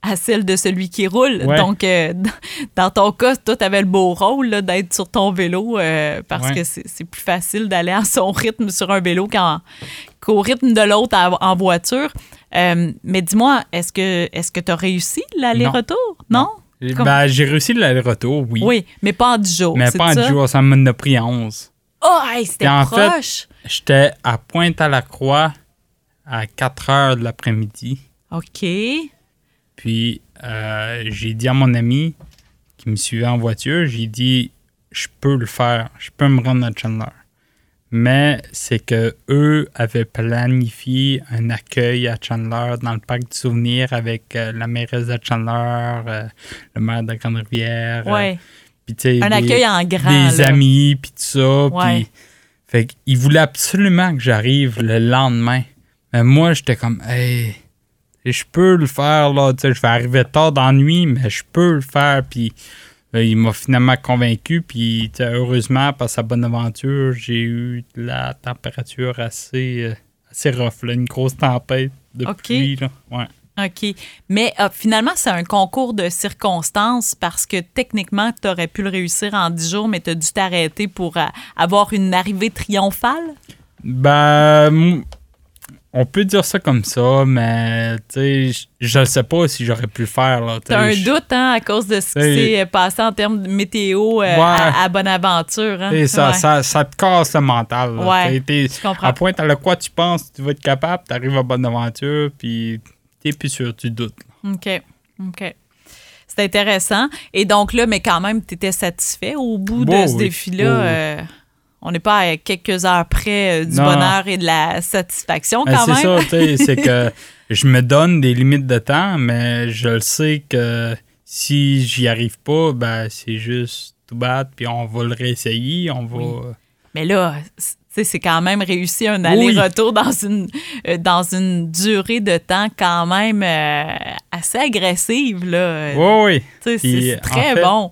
S1: à celle de celui qui roule.
S2: Ouais.
S1: Donc, euh, dans ton cas, toi, tu avais le beau rôle d'être sur ton vélo euh, parce
S2: Ouais.
S1: que c'est plus facile d'aller à son rythme sur un vélo qu'au rythme de l'autre en, voiture. Euh, mais dis-moi, est-ce que est-ce que tu as réussi l'aller-retour? Non? Comme-
S2: Ben, j'ai réussi l'aller-retour, oui.
S1: Oui, mais pas en 10 jours.
S2: mais pas en
S1: ça?
S2: 10 jours, ça m'en a pris 11.
S1: Oh, hey, c'était proche.
S2: J'étais à Pointe-à-la-Croix à 4 heures de l'après-midi.
S1: OK.
S2: Puis euh, j'ai dit à mon ami qui me suivait en voiture, j'ai dit je peux le faire, je peux me rendre à Chandler. Mais c'est que eux avaient planifié un accueil à Chandler dans le parc du souvenir avec euh, la mairesse de Chandler, euh, le maire de Grande-Rivière.
S1: Ouais. Un
S2: des-
S1: accueil en grand.
S2: des
S1: là.
S2: amis, puis tout ça.
S1: Ouais.
S2: Fait qu'ils voulaient absolument que j'arrive le lendemain. Mais moi, j'étais comme, hey, je peux le faire, là. Tu sais, je vais arriver tard dans la nuit, mais je peux le faire. Puis, là, il m'a finalement convaincu. Puis, tu sais, heureusement, par sa bonne aventure, j'ai eu de la température assez, euh, assez rough, là, une grosse tempête de
S1: Ok.
S2: pluie. Là. Ouais.
S1: OK. Mais euh, finalement, c'est un concours de circonstances parce que techniquement, tu aurais pu le réussir en 10 jours, mais tu as dû t'arrêter pour euh, avoir une arrivée triomphale?
S2: Ben, on peut dire ça comme ça, mais tu je- ne sais pas si j'aurais pu le faire. là, tu
S1: Tu as un doute hein, à cause de ce qui s'est passé en termes de météo euh,
S2: Ouais.
S1: à, à Bonaventure. Hein?
S2: tu ça,
S1: Ouais.
S2: ça, ça te casse le mental. là,
S1: Ouais,
S2: tu sais, t'es-
S1: Je comprends.
S2: à pointe à quoi tu penses, tu vas être capable, tu arrives à bonne aventure, puis t'es plus sûr, tu doutes.
S1: OK. OK. C'est intéressant. Et donc là, mais quand même, tu étais satisfait au bout de
S2: Oh
S1: ce
S2: oui.
S1: défi-là.
S2: Oui.
S1: euh, on n'est pas à quelques heures près euh, du
S2: Non.
S1: bonheur et de la satisfaction
S2: Ben,
S1: quand
S2: c'est
S1: même.
S2: ça, tu sais, c'est que je me donne des limites de temps, mais je le sais que si j'y arrive pas, ben c'est juste tout battre, puis on va le réessayer, on va...
S1: Oui. Mais là, c- tu sais, c'est quand même réussi un aller-retour dans, une, euh, dans une durée de temps quand même euh, assez agressive. Là.
S2: Oui, oui.
S1: C'est c'est
S2: en
S1: très
S2: fait,
S1: bon.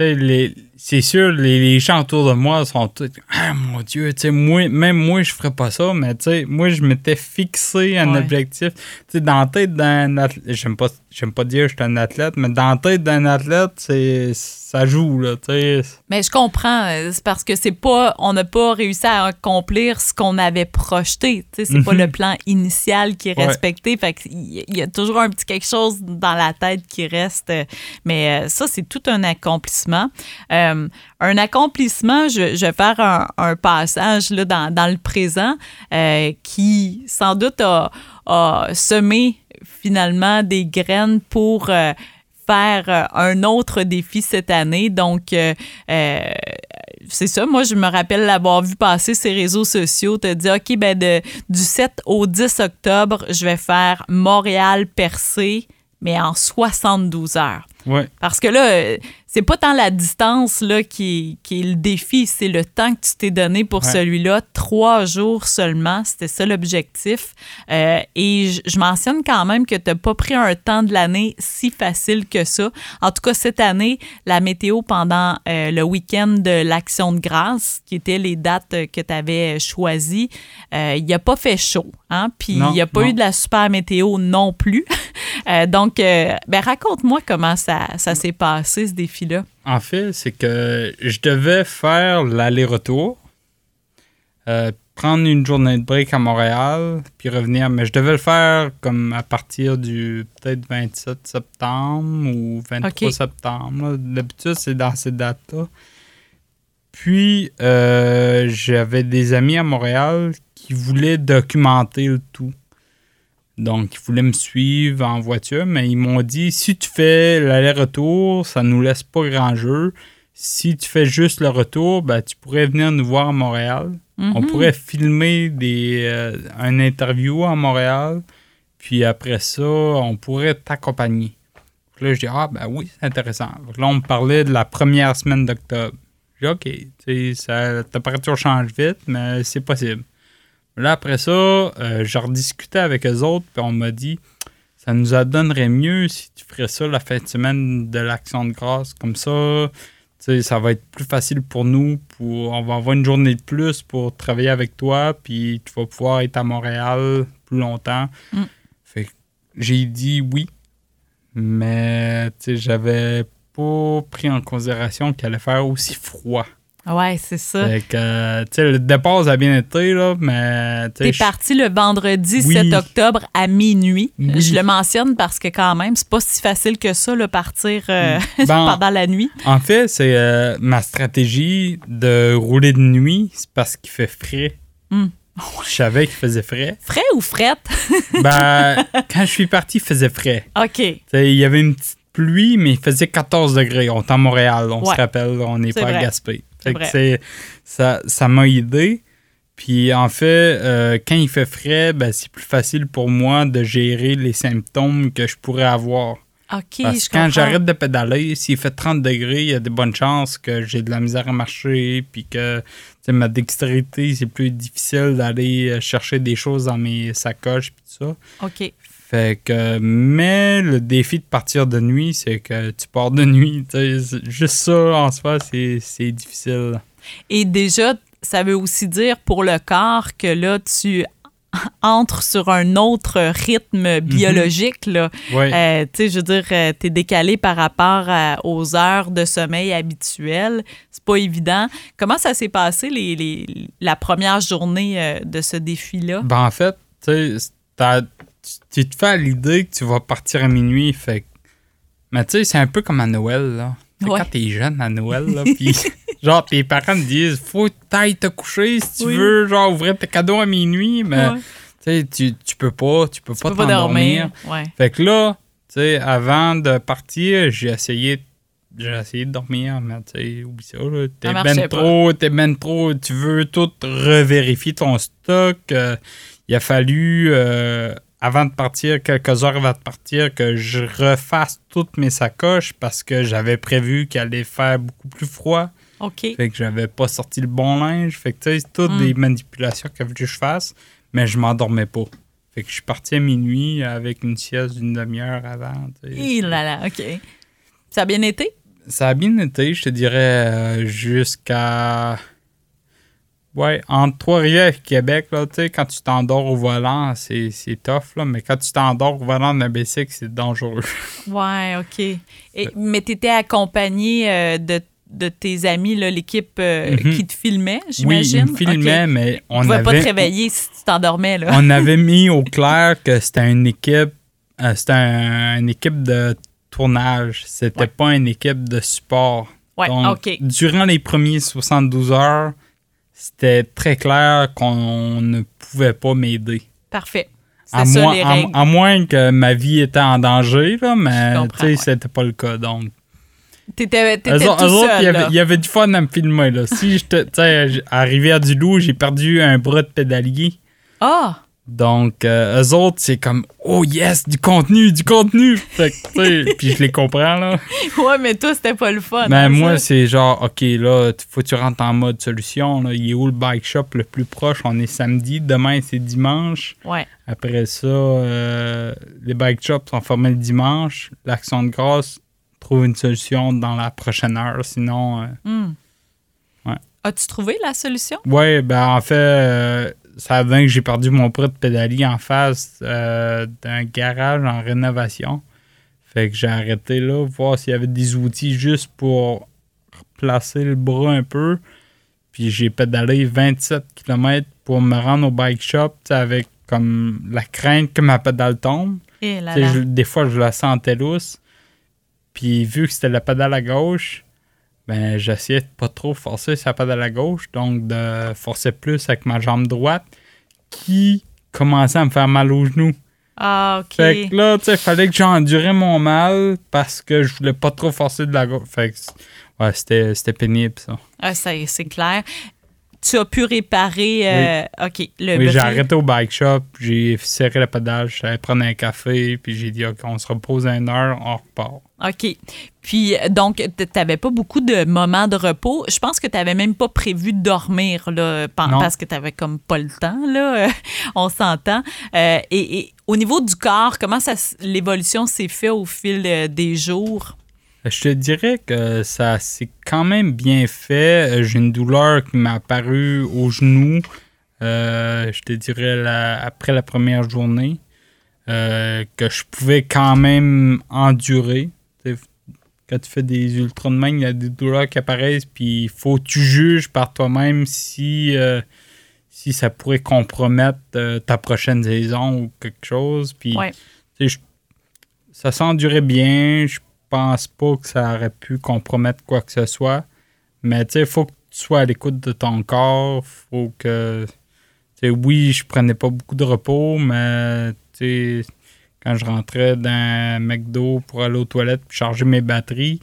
S2: Les- c'est sûr, les, les gens autour de moi sont tous Ah mon Dieu, tu sais, moi, même moi, je ferais pas ça, mais tu sais, moi, je m'étais fixé un
S1: Ouais.
S2: objectif. Tu sais, dans la tête d'un athlète, j'aime pas, j'aime pas dire que je suis un athlète, mais dans la tête d'un athlète, c'est, ça joue, là, tu sais.
S1: Mais je comprends. euh, C'est parce que c'est pas, on n'a pas réussi à accomplir ce qu'on avait projeté. Tu sais, c'est pas
S2: Mhm.
S1: le plan initial qui est
S2: Ouais.
S1: respecté. Fait qu'il y- il y a toujours un petit quelque chose dans la tête qui reste. euh, Mais euh, ça, c'est tout un accomplissement. Euh, un accomplissement, je, je vais faire un, un passage là, dans, dans le présent euh, qui, sans doute, a, a semé finalement des graines pour euh, faire euh, un autre défi cette année. Donc, euh, euh, c'est ça. Moi, je me rappelle l'avoir vu passer ces réseaux sociaux, te dire, OK, ben de, du 7 au 10 octobre, je vais faire Montréal-Percé, mais en 72 heures.
S2: Ouais.
S1: Parce que là, euh, c'est pas tant la distance là, qui, qui est le défi, c'est le temps que tu t'es donné pour
S2: Ouais.
S1: celui-là. Trois jours seulement, c'était ça l'objectif. Euh, et je, je mentionne quand même que tu n'as pas pris un temps de l'année si facile que ça. En tout cas, cette année, la météo pendant euh, le week-end de l'Action de grâce, qui étaient les dates que tu avais choisies, euh, il n'y a pas fait chaud. Hein? Puis il n'y a pas
S2: non.
S1: eu de la super météo non plus. Donc, ben, raconte-moi comment ça, ça s'est passé, ce défi-là.
S2: En fait, c'est que je devais faire l'aller-retour, euh, prendre une journée de break à Montréal, puis revenir. Mais je devais le faire comme à partir du peut-être 27 septembre ou 23
S1: Ok.
S2: septembre. D'habitude, c'est dans ces dates-là. Puis, euh, j'avais des amis à Montréal qui voulaient documenter le tout. Donc, ils voulaient me suivre en voiture, mais ils m'ont dit si tu fais l'aller-retour, ça nous laisse pas grand jeu. Si tu fais juste le retour, ben, tu pourrais venir nous voir à Montréal. On
S1: Mhm.
S2: pourrait filmer des, euh, un interview à Montréal. Puis après ça, on pourrait t'accompagner. Là, je dis Ah, ben oui, c'est intéressant. Là, on me parlait de la première semaine d'octobre. Puis OK, tu sais, ça- la température change vite, mais c'est possible. Là, après ça, euh, j'ai rediscuté avec eux autres, puis on m'a dit ça nous donnerait mieux si tu ferais ça la fin de semaine de l'Action de grâce. Comme ça, ça va être plus facile pour nous. Pour, on va avoir une journée de plus pour travailler avec toi, puis tu vas pouvoir être à Montréal plus longtemps.
S1: Mm.
S2: Fait j'ai dit oui, mais j'avais pas pris en considération qu'il allait faire aussi froid.
S1: Ouais, c'est ça.
S2: Fait que, euh, tu sais, le départ, ça a bien été, là, mais...
S1: T'es
S2: je-
S1: parti le vendredi
S2: Oui.
S1: 7 octobre à minuit.
S2: Oui.
S1: Je le mentionne parce que quand même, c'est pas si facile que ça, le partir euh,
S2: Ben,
S1: pendant la nuit.
S2: En fait, c'est euh, ma stratégie de rouler de nuit, c'est parce qu'il fait frais.
S1: Hmm.
S2: Je savais qu'il faisait frais.
S1: Frais ou frette?
S2: Ben, quand je suis parti, il faisait frais.
S1: OK.
S2: Il y avait une petite pluie, mais il faisait 14 degrés. On est à Montréal, on
S1: Ouais.
S2: se rappelle, on n'est pas
S1: vrai.
S2: à Gaspé.
S1: C'est
S2: Fait que ça ça m'a aidé. Puis en fait, euh, quand il fait frais, ben, c'est plus facile pour moi de gérer les symptômes que je pourrais avoir. Parce que quand j'arrête de pédaler, s'il fait 30 degrés, il y a de bonnes chances que j'ai de la misère à marcher, puis que ma dextérité, c'est plus difficile d'aller euh, chercher des choses dans mes sacoches, puis tout ça.
S1: OK.
S2: Fait que, mais le défi de partir de nuit, c'est que tu pars de nuit. Juste ça, en soi, c'est difficile.
S1: Et déjà, ça veut aussi dire pour le corps que là, tu entres sur un autre rythme biologique. Là.
S2: Ouais.
S1: Euh, tu sais, je veux dire, tu es décalé par rapport à- aux heures de sommeil habituelles. C'est pas évident. Comment ça s'est passé les, les- la première journée euh, de ce défi-là?
S2: Ben, en fait, tu sais, t'as- tu te fais à l'idée que tu vas partir à minuit. Fait Mais tu sais, c'est un peu comme à Noël, là.
S1: Ouais.
S2: Quand t'es jeune à Noël, là, puis genre, tes parents te disent faut t'ailles te coucher si tu
S1: Oui.
S2: veux, genre, ouvrir tes cadeaux à minuit, mais
S1: Ouais.
S2: tu sais, tu, peux pas, tu peux
S1: Tu
S2: pas t'endormir.
S1: dormir. Ouais.
S2: Fait que là, tu sais, avant de partir, j'ai essayé, j'ai essayé de dormir, mais tu sais, oublie ça, là. T'es ben trop, t'es ben trop, tu veux tout revérifier ton stock. euh, il a fallu, euh, avant de partir, quelques heures avant de partir, que je refasse toutes mes sacoches parce que j'avais prévu qu'il allait faire beaucoup plus froid.
S1: OK.
S2: Fait que j'avais pas sorti le bon linge. Fait que tu sais, c'est toutes
S1: Mm.
S2: des manipulations qu'il fallait que je fasse, mais je m'endormais pas. Fait que je suis parti à minuit avec une sieste d'une demi-heure avant.
S1: Hi là là, OK. Ça a bien été?
S2: Ça a bien été, je te dirais, euh, jusqu'à. Ouais, entre Trois-Rivières et Québec, là, quand tu t'endors au volant, c'est tough, là, mais quand tu t'endors au volant d'un bicycle, c'est dangereux.
S1: Ouais, OK. Et, mais tu étais accompagné euh, de, de tes amis, l'équipe euh,
S2: Mhm.
S1: qui te filmait,
S2: Oui,
S1: j'imagine?
S2: ils me filmaient, mais on
S1: pouvaient pas te
S2: avait,
S1: réveiller si tu t'endormais, là.
S2: on avait mis au clair que c'était une équipe, euh, c'était un- une équipe de tournage, c'était
S1: Ouais.
S2: pas une équipe de support.
S1: Ouais,
S2: Donc,
S1: OK.
S2: durant les premiers 72 heures, c'était très clair qu'on ne pouvait pas m'aider.
S1: Parfait.
S2: À,
S1: ça,
S2: moins-
S1: les
S2: à- moins que ma vie était en danger, là, mais
S1: ouais.
S2: c'était pas le cas. Donc,
S1: T'étais tout seul,
S2: il y avait-
S1: là.
S2: il y avait du fun à me filmer. Là. Si j'étais, tu sais, j- à Rivière-du-Loup, j'ai perdu un bras de pédalier.
S1: Ah!
S2: Donc, euh, eux autres, c'est comme, oh yes, du contenu, du contenu. Fait que, tu sais, puis je les comprends, là.
S1: Ouais, mais toi, c'était pas le fun.
S2: Mais
S1: hein,
S2: moi, c'est genre, OK, là, faut que tu rentres en mode solution. Là. Il est où le bike shop le plus proche? On est samedi, demain, c'est dimanche.
S1: Ouais.
S2: Après ça, euh, les bike shops sont fermés le dimanche. L'Action de grâce trouve une solution dans la prochaine heure. Sinon, euh,
S1: Hmm.
S2: Ouais.
S1: As-tu trouvé la solution?
S2: ouais, ben en fait, euh, ça donné que j'ai perdu mon bras de pédalier en face euh, d'un garage en rénovation. Fait que j'ai arrêté là, voir s'il y avait des outils juste pour replacer le bras un peu. Puis j'ai pédalé 27 km pour me rendre au bike shop avec comme la crainte que ma pédale tombe.
S1: Et là
S2: Tu sais,
S1: là.
S2: je- des fois, je la sentais lousse. Puis vu que c'était la pédale à gauche, ben j'essayais de pas trop forcer sa pédale à gauche, donc de forcer plus avec ma jambe droite qui commençait à me faire mal aux genoux.
S1: Ah, OK.
S2: Fait que là, tu sais, fallait que j'endurais mon mal parce que je voulais pas trop forcer de la gauche. Fait que, ouais, c'était pénible ça.
S1: Ah, c'est clair. Tu as pu réparer. euh, OK. Le
S2: Oui, j'ai arrêté au bike shop, j'ai serré la pédale, j'allais prendre un café, puis j'ai dit, OK, on se repose une heure, on repart.
S1: OK. Puis, euh, donc, tu n'avais pas beaucoup de moments de repos. Je pense que tu n'avais même pas prévu de dormir, là, parce que tu n'avais comme pas le temps, là. On s'entend. Euh, et, et au niveau du corps, comment ça, l'évolution s'est fait au fil euh, des jours?
S2: Je te dirais que ça s'est quand même bien fait. J'ai une douleur qui m'a apparu au genou, euh, je te dirais la- après la première journée, euh, que je pouvais quand même endurer. Quand tu fais des ultraman, il y a des douleurs qui apparaissent, puis il faut que tu juges par toi-même si, euh, si ça pourrait compromettre ta prochaine saison ou quelque chose. Puis
S1: Ouais.
S2: je- ça s'endurait bien. Je pense pas que ça aurait pu compromettre quoi que ce soit. Mais tu sais, il faut que tu sois à l'écoute de ton corps. faut que. oui, je prenais pas beaucoup de repos, mais quand je rentrais dans McDo pour aller aux toilettes puis charger mes batteries,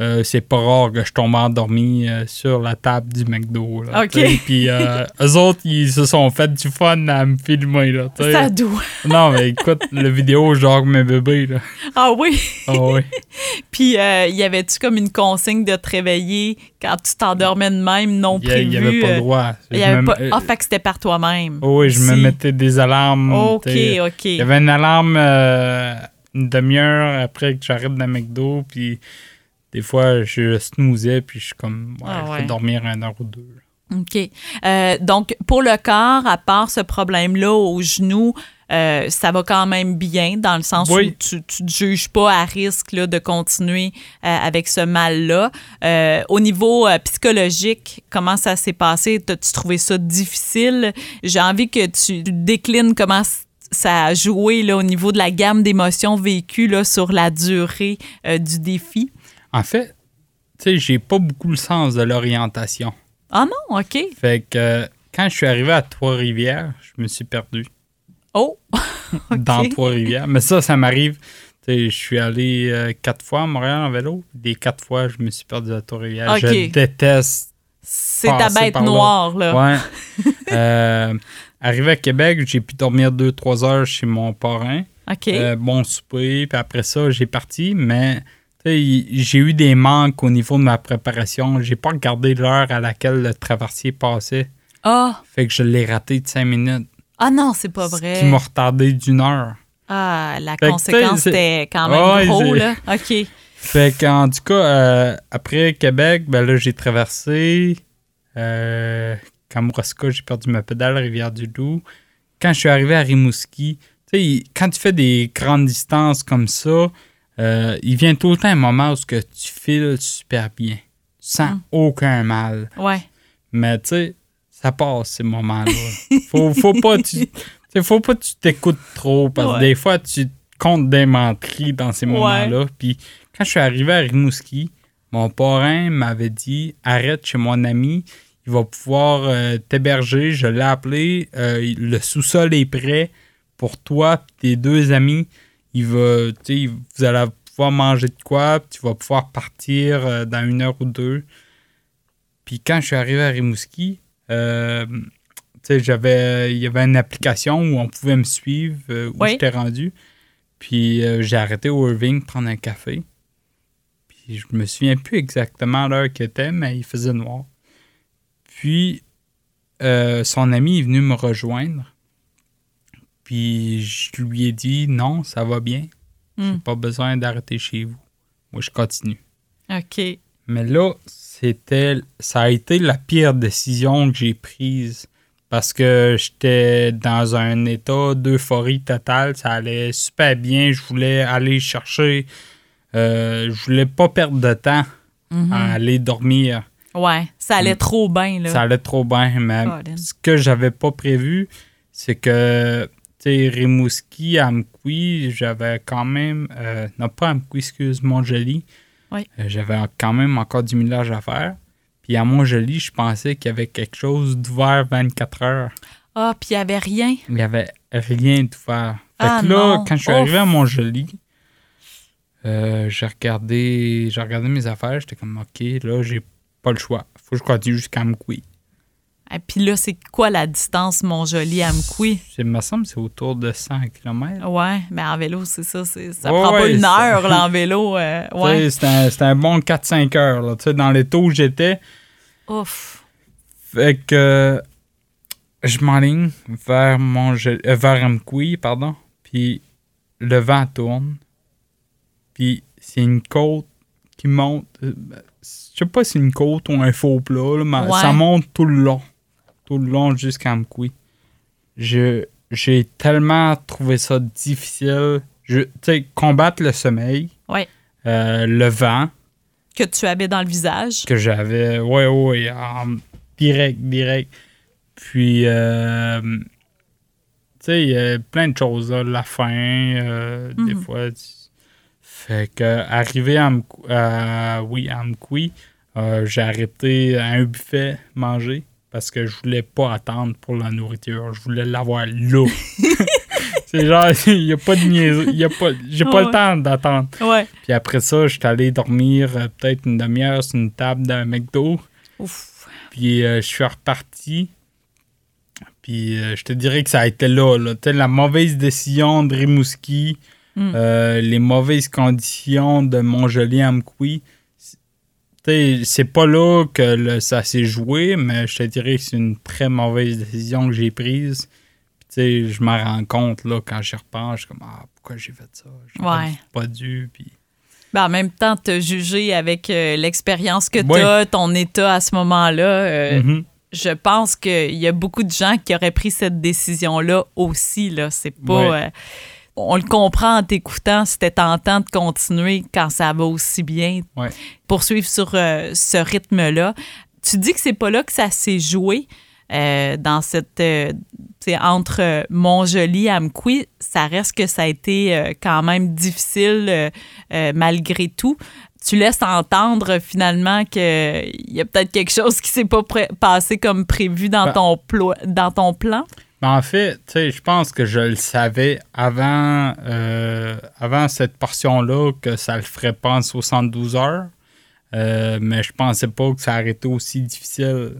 S2: euh, c'est pas rare que je tombe endormi euh, sur la table du McDo. Là,
S1: Ok.
S2: Puis euh, eux autres, ils se sont fait du fun à me filmer. Là.
S1: Ça doit.
S2: Non, mais écoute, le vidéo, genre mes bébés, là.
S1: Ah oui.
S2: Ah oui.
S1: Puis, euh, y avait-tu comme une consigne de te réveiller quand tu t'endormais de même, non
S2: Il y
S1: prévu?
S2: avait pas le droit.
S1: il y avait
S2: me-
S1: pas... Ah, fait que c'était par toi-même.
S2: oh oui, je me mettais des alarmes.
S1: OK,
S2: t'sais.
S1: OK.
S2: Il y avait une alarme une demi-heure après que j'arrête dans McDo, puis des fois, je snoozais, puis je suis comme, ouais,
S1: Ah
S2: je
S1: ouais.
S2: vais dormir une heure ou deux.
S1: OK. Euh, donc, pour le corps, à part ce problème-là au genou, euh, ça va quand même bien dans le sens
S2: Oui.
S1: où tu ne te juges pas à risque là, de continuer euh, avec ce mal-là. Euh, au niveau psychologique, comment ça s'est passé? T'as-tu trouvé ça difficile? J'ai envie que tu déclines comment ça a joué là, au niveau de la gamme d'émotions vécues là, sur la durée du défi.
S2: En fait, tu sais, j'ai pas beaucoup le sens de l'orientation.
S1: Ah non, OK.
S2: Fait que euh, quand je suis arrivé à Trois-Rivières, je me suis perdu
S1: Oh!
S2: dans. Trois-Rivières. Mais ça, ça m'arrive. Tu sais, je suis allé euh, quatre fois à Montréal en vélo. Des quatre fois, je me suis perdu à Trois-Rivières.
S1: OK.
S2: Je déteste
S1: C'est ta bête
S2: là.
S1: noire, là.
S2: Ouais. Euh, arrivé à Québec, j'ai pu dormir 2-3 heures chez mon parrain.
S1: OK.
S2: Bon souper, puis après ça, j'ai parti, mais j'ai eu des manques au niveau de ma préparation. J'ai pas regardé l'heure à laquelle le traversier passait.
S1: Ah!
S2: Fait que je l'ai raté de 5 minutes.
S1: Ah non, c'est pas
S2: Ce
S1: vrai.
S2: qui m'a retardé d'une heure.
S1: Ah, la
S2: Fait
S1: conséquence était quand même
S2: Ouais,
S1: gros, là. OK.
S2: Fait qu'en tout cas, euh, après Québec, ben là, j'ai traversé. Euh, Kamouraska, j'ai perdu ma pédale, Rivière-du-Loup. Quand je suis arrivé à Rimouski, tu sais, quand tu fais des grandes distances comme ça, euh, il vient tout le temps un moment où ce que tu files super bien. Tu sens
S1: Mm.
S2: aucun mal.
S1: Ouais.
S2: Mais tu sais, ça passe ces moments-là. faut, faut pas tu, faut pas que tu t'écoutes trop parce que des fois tu comptes des menteries dans ces
S1: Ouais.
S2: moments-là. Puis quand je suis arrivé à Rimouski, mon parrain m'avait dit arrête chez mon ami, il va pouvoir euh, t'héberger. Je l'ai appelé, euh, le sous-sol est prêt pour toi et tes deux amis. Il va, vous allez pouvoir manger de quoi, puis tu vas pouvoir partir euh, dans une heure ou deux. Puis quand je suis arrivé à Rimouski, euh, j'avais, il y avait une application où on pouvait me suivre, euh, où
S1: Oui.
S2: j'étais rendu. Puis j'ai arrêté au Irving prendre un café. Puis je me souviens plus exactement l'heure qu'il était, mais il faisait noir. Puis euh, son ami est venu me rejoindre. Puis je lui ai dit non, ça va bien. J'ai
S1: Hmm.
S2: pas besoin d'arrêter chez vous. Moi, je continue.
S1: OK.
S2: Mais là, c'était, ça a été la pire décision que j'ai prise parce que j'étais dans un état d'euphorie totale. Ça allait super bien. Je voulais aller chercher. euh, je voulais pas perdre de temps
S1: Mhm.
S2: à aller dormir.
S1: Ouais. Ça allait
S2: Mm.
S1: trop bien, là.
S2: Ça allait trop bien. Mais ce que j'avais pas prévu, c'est que sais, Rimouski, Amqui, j'avais quand même. euh, non, pas Amqui, excuse, Montjoli.
S1: Oui.
S2: Euh, j'avais j'avais encore du millage à faire. Puis à Montjoli, je pensais qu'il y avait quelque chose d'ouvert 24 heures.
S1: Ah, puis il n'y avait rien.
S2: Il n'y avait rien d'ouvert. Fait
S1: Ah
S2: que là,
S1: non.
S2: quand je suis
S1: Ouf.
S2: arrivé à Montjoli, euh, j'ai regardé, j'ai regardé mes affaires. J'étais comme, OK, là, j'ai pas le choix. Faut que je continue jusqu'à Amqui.
S1: Et puis là, c'est quoi la distance Montjoli-Amqui?
S2: Il me semble que c'est autour de 100 km.
S1: Ouais, mais en vélo, c'est ça. Ça prend pas une heure là, en vélo. Euh, ouais.
S2: C'était un, un, bon 4-5 heures. Là, dans les taux où j'étais.
S1: Ouf.
S2: Fait que je m'enligne vers, Montjoli, euh, vers Amqui, pardon. Puis le vent tourne. Puis c'est une côte qui monte. Euh, je sais pas si c'est une côte ou un faux plat, mais ça monte tout le long. Tout le long jusqu'à Amqui. J'ai tellement trouvé ça difficile. Tu sais, combattre le sommeil.
S1: Ouais.
S2: Euh, le vent.
S1: Que tu avais dans le visage.
S2: Que j'avais, ouais, ouais, direct, direct. Puis, euh, tu sais, il y a plein de choses, là, la faim, euh, des mhm. fois. Fait que, arrivé à, oui, à Mkoui, j'ai arrêté à un buffet manger parce que je voulais pas attendre pour la nourriture. Je voulais l'avoir là. C'est genre, il n'y a pas de niaiserie. J'ai pas le temps d'attendre.
S1: Ouais.
S2: Puis après ça, je suis allé dormir peut-être une demi-heure sur une table d'un McDo.
S1: Ouf.
S2: Puis je suis reparti. Puis euh, je te dirais que ça a été là. là. La mauvaise décision de Rimouski, hmm. euh, les mauvaises conditions de Montjoli Amqui. C'est pas là que ça s'est joué, mais je te dirais que c'est une très mauvaise décision que j'ai prise. Puis, je m'en rends compte là, quand j'y repense. Je suis comme, ah, pourquoi j'ai fait ça?
S1: Ouais.
S2: Pas, dû. Puis...
S1: Ben, en même temps, te juger avec euh, l'expérience que tu as, ton état à ce moment-là. Mm-hmm je pense qu'il y a beaucoup de gens qui auraient pris cette décision-là aussi. Là. C'est pas. Euh, on le comprend en t'écoutant, c'était tentant de continuer quand ça va aussi bien. Poursuivre sur euh, ce rythme-là. Tu dis que c'est pas là que ça s'est joué. Euh, dans cette entre Montjoli et Amqui, ça reste que ça a été quand même difficile malgré tout tu laisses entendre finalement qu'il y a peut-être quelque chose qui s'est pas passé comme prévu dans, ben ton, dans ton plan?
S2: En fait, je pense que je le savais avant, euh, avant cette portion-là que ça le ferait pas en 72 heures. Euh, mais je pensais pas que ça aurait été aussi difficile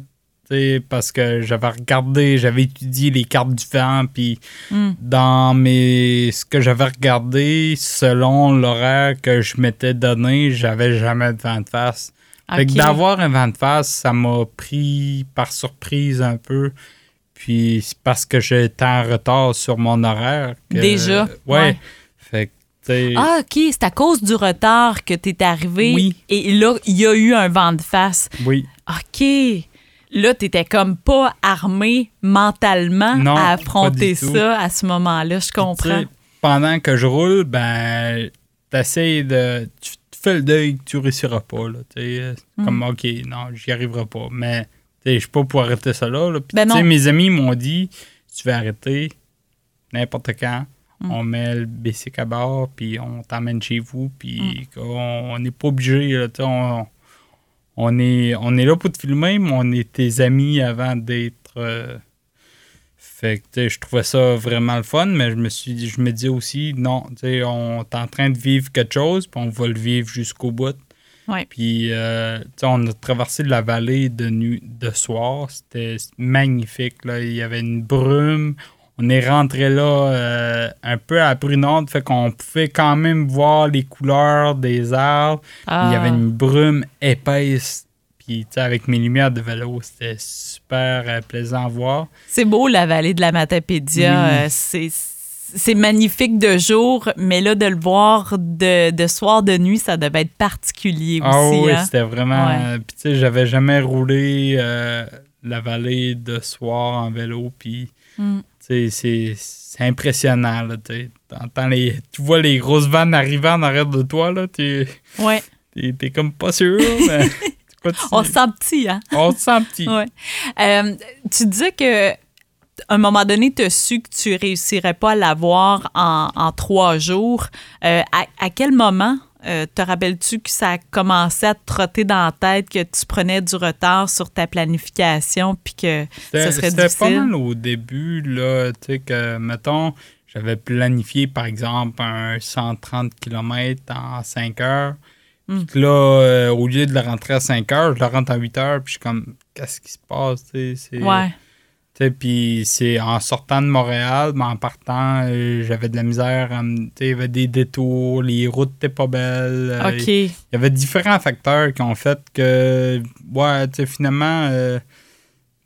S2: parce que j'avais regardé, j'avais étudié les cartes du vent, puis hmm. dans mes ce que j'avais regardé, selon l'horaire que je m'étais donné, j'avais jamais de vent de face. Fait que d'avoir un vent de face, ça m'a pris par surprise un peu. Puis c'est parce que j'étais en retard sur mon horaire.
S1: Déjà?
S2: ouais. Fait
S1: ah, OK, c'est à cause du retard que tu es arrivé.
S2: Oui.
S1: Et là, il y a eu un vent de face.
S2: Oui.
S1: OK là, tu n'étais comme pas armé mentalement à affronter ça à ce moment-là. Je comprends.
S2: pendant que je roule, ben, t'essayes de. Tu fais le deuil que tu réussiras pas. Là, mm. Comme, OK, non, j'y arriverai pas. Mais je suis pas pour arrêter ça là.
S1: Ben
S2: mes amis m'ont dit si tu veux arrêter, n'importe quand, mm. on met le bicycle à bord, puis on t'emmène chez vous, puis mm. on n'est pas obligé. Là, on, on est, on est là pour te filmer, mais on est tes amis avant d'être. Euh, fait que je trouvais ça vraiment le fun, mais je me suis je me dis aussi, non, on est en train de vivre quelque chose, puis on va le vivre jusqu'au bout. Puis euh, on a traversé la vallée de nuit de soir, c'était magnifique. Là. Il y avait une brume, on est rentré là euh, un peu à Brunante, fait qu'on pouvait quand même voir les couleurs des arbres. Il y avait ah. une brume épaisse. Puis, avec mes lumières de vélo, c'était super euh, plaisant à voir.
S1: C'est beau, la vallée de la Matapédia. Euh, c'est magnifique de jour, mais là, de le voir de, soir, de nuit, ça devait être particulier
S2: ah
S1: aussi.
S2: Ah oui,
S1: hein.
S2: c'était vraiment. Puis, tu sais, j'avais jamais roulé la vallée de soir en vélo. Puis, mm. C'est impressionnant. Là, les, tu vois les grosses vannes arriver en arrière de toi. Là, t'es,
S1: ouais.
S2: t'es, comme pas sûr. mais,
S1: On se sent petit, hein?
S2: On se sent petit.
S1: Ouais. Euh, tu disais que un moment donné, tu as su que tu réussirais pas à l'avoir en, en trois jours. Euh, à, à, quel moment euh, te rappelles-tu que ça a commencé à te trotter dans la tête, que tu prenais du retard sur ta planification, puis que ce serait difficile?
S2: C'était pas mal au début, là, tu sais, que, mettons, j'avais planifié, par exemple, un 130 km en 5 heures,
S1: Mm.
S2: Puis là, euh, au lieu de le rentrer à 5 heures, je le rentre à 8 heures. Puis je suis comme, qu'est-ce qui se passe? tu sais, c'est-
S1: Ouais.
S2: Puis c'est en sortant de Montréal, mais en partant, euh, j'avais de la misère. Il y avait des détours, les routes n'étaient pas belles. euh. Il y avait différents facteurs qui ont fait que, ouais, finalement, euh,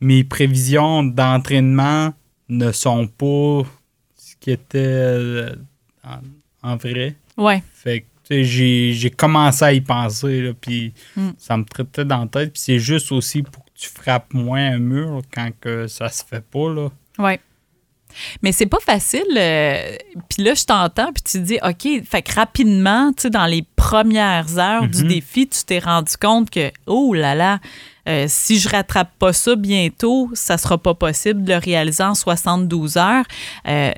S2: mes prévisions d'entraînement ne sont pas ce qui était en, en vrai.
S1: Ouais.
S2: Fait que, j'ai, commencé à y penser, là, puis
S1: Mm.
S2: ça me traitait dans la tête. Puis c'est juste aussi pour tu frappes moins un mur quand que ça se fait pas, là.
S1: Oui. Mais c'est pas facile. euh, puis là, je t'entends, puis tu dis, OK, fait que rapidement, tu sais, dans les premières heures du
S2: Mhm.
S1: défi, tu t'es rendu compte que, oh là là, euh, si je rattrape pas ça bientôt, ça sera pas possible de le réaliser en 72 heures. Euh,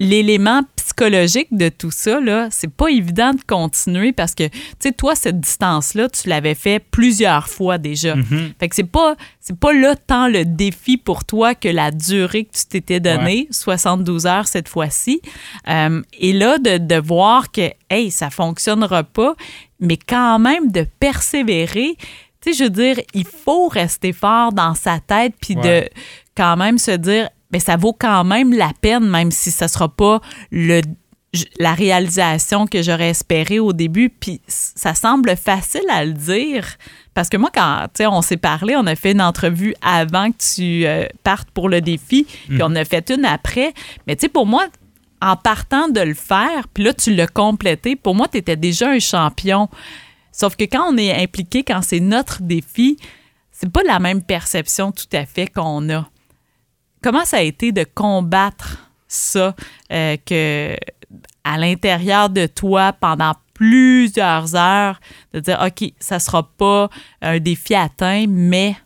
S1: L'élément psychologique de tout ça, là, c'est pas évident de continuer parce que, tu sais, toi, cette distance-là, tu l'avais fait plusieurs fois déjà.
S2: Mhm.
S1: Fait que c'est pas c'est pas là tant le défi pour toi que la durée que tu t'étais donnée, 72 heures cette fois-ci. Euh, et là de, de voir que hey, ça fonctionnera pas, mais quand même de persévérer. Tu sais, je veux dire, il faut rester fort dans sa tête puis
S2: Ouais.
S1: de quand même se dire mais ça vaut quand même la peine même si ça sera pas le la réalisation que j'aurais espéré au début. Puis ça semble facile à le dire. Parce que moi, quand tu sais, on s'est parlé, on a fait une entrevue avant que tu euh, partes pour le défi, puis
S2: Mm.
S1: on a fait une après. Mais tu sais, pour moi, en partant de le faire, puis là, tu l'as complété, pour moi, tu étais déjà un champion. Sauf que quand on est impliqué, quand c'est notre défi, c'est pas la même perception tout à fait qu'on a. Comment ça a été de combattre ça, euh, que à l'intérieur de toi pendant plusieurs heures, de dire OK, ça sera pas un défi atteint, mais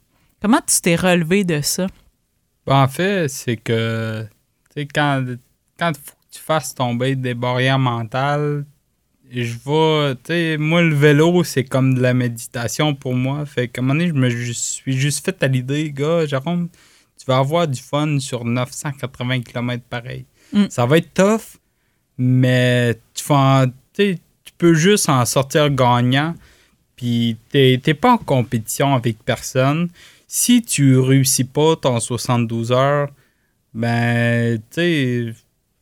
S1: comment tu t'es relevé de ça?
S2: Ben, en fait, c'est que, quand, quand faut que tu fasses tomber des barrières mentales, je vais, tu sais, moi, le vélo, c'est comme de la méditation pour moi. Fait qu'à un moment donné, je me suis juste fait à l'idée, gars, Jérôme, vas avoir du fun sur 980 km pareil.
S1: Mm.
S2: Ça va être tough, mais tu, vas tu tu peux juste en sortir gagnant. Puis t'es pas en compétition avec personne. Si tu réussis pas ton 72 heures, ben, tu sais,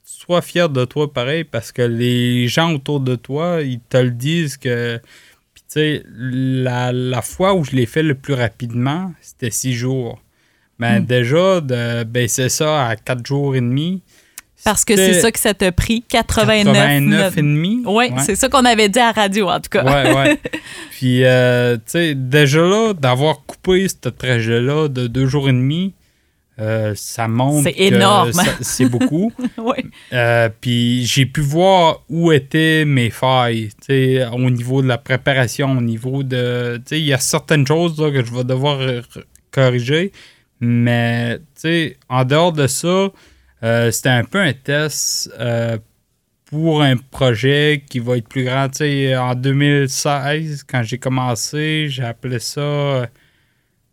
S2: sois fier de toi pareil parce que les gens autour de toi, ils te le disent que. Puis, tu sais, la, la fois où je l'ai fait le plus rapidement, c'était six jours. Ben,
S1: Mm.
S2: déjà, de baisser ça à quatre jours et demi.
S1: Parce que c'est ça que ça t'a pris, 89.
S2: 89 et demi?
S1: Oui,
S2: Ouais.
S1: c'est ça qu'on avait dit à la radio, en tout cas.
S2: Ouais, ouais. Puis, euh, tu sais, déjà là, d'avoir coupé ce trajet-là de deux jours et demi, euh, ça montre
S1: C'est énorme.
S2: C'est beaucoup.
S1: Oui.
S2: Euh, puis j'ai pu voir où étaient mes failles, tu sais, au niveau de la préparation, au niveau de... Tu sais, il y a certaines choses là, que je vais devoir corriger, mais, tu sais, en dehors de ça, euh, c'était un peu un test euh, pour un projet qui va être plus grand. Tu sais, en 2016, quand j'ai commencé, j'ai appelé ça... euh,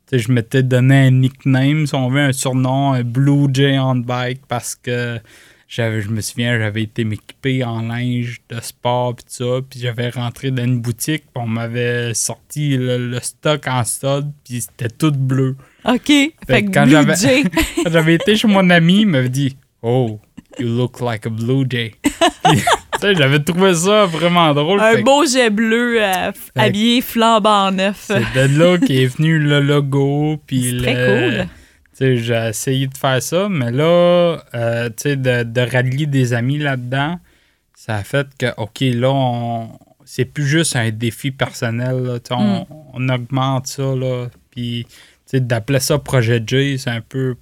S2: tu sais, je m'étais donné un nickname, si on veut, un surnom, un Blue Jay on bike, parce que j'avais, je me souviens, j'avais été m'équiper en linge de sport tout ça, puis j'avais rentré dans une boutique, puis on m'avait sorti le, le stock en solde, puis c'était tout bleu.
S1: OK. Fait, que
S2: quand j'avais-
S1: Jay.
S2: Quand j'avais été chez mon ami, il m'avait dit « Oh, you look like a Blue Jay. » j'avais trouvé ça vraiment drôle.
S1: un beau jet bleu euh, habillé flambant neuf.
S2: C'est de là qu'est venu le logo, puis
S1: C'est
S2: le...
S1: très cool.
S2: J'ai essayé de faire ça, mais là, euh, de, de rallier des amis là-dedans, ça a fait que, OK, là, on, c'est plus juste un défi personnel, là, on,
S1: Mm.
S2: on augmente ça, là, puis, d'appeler ça Projet J, c'est un peu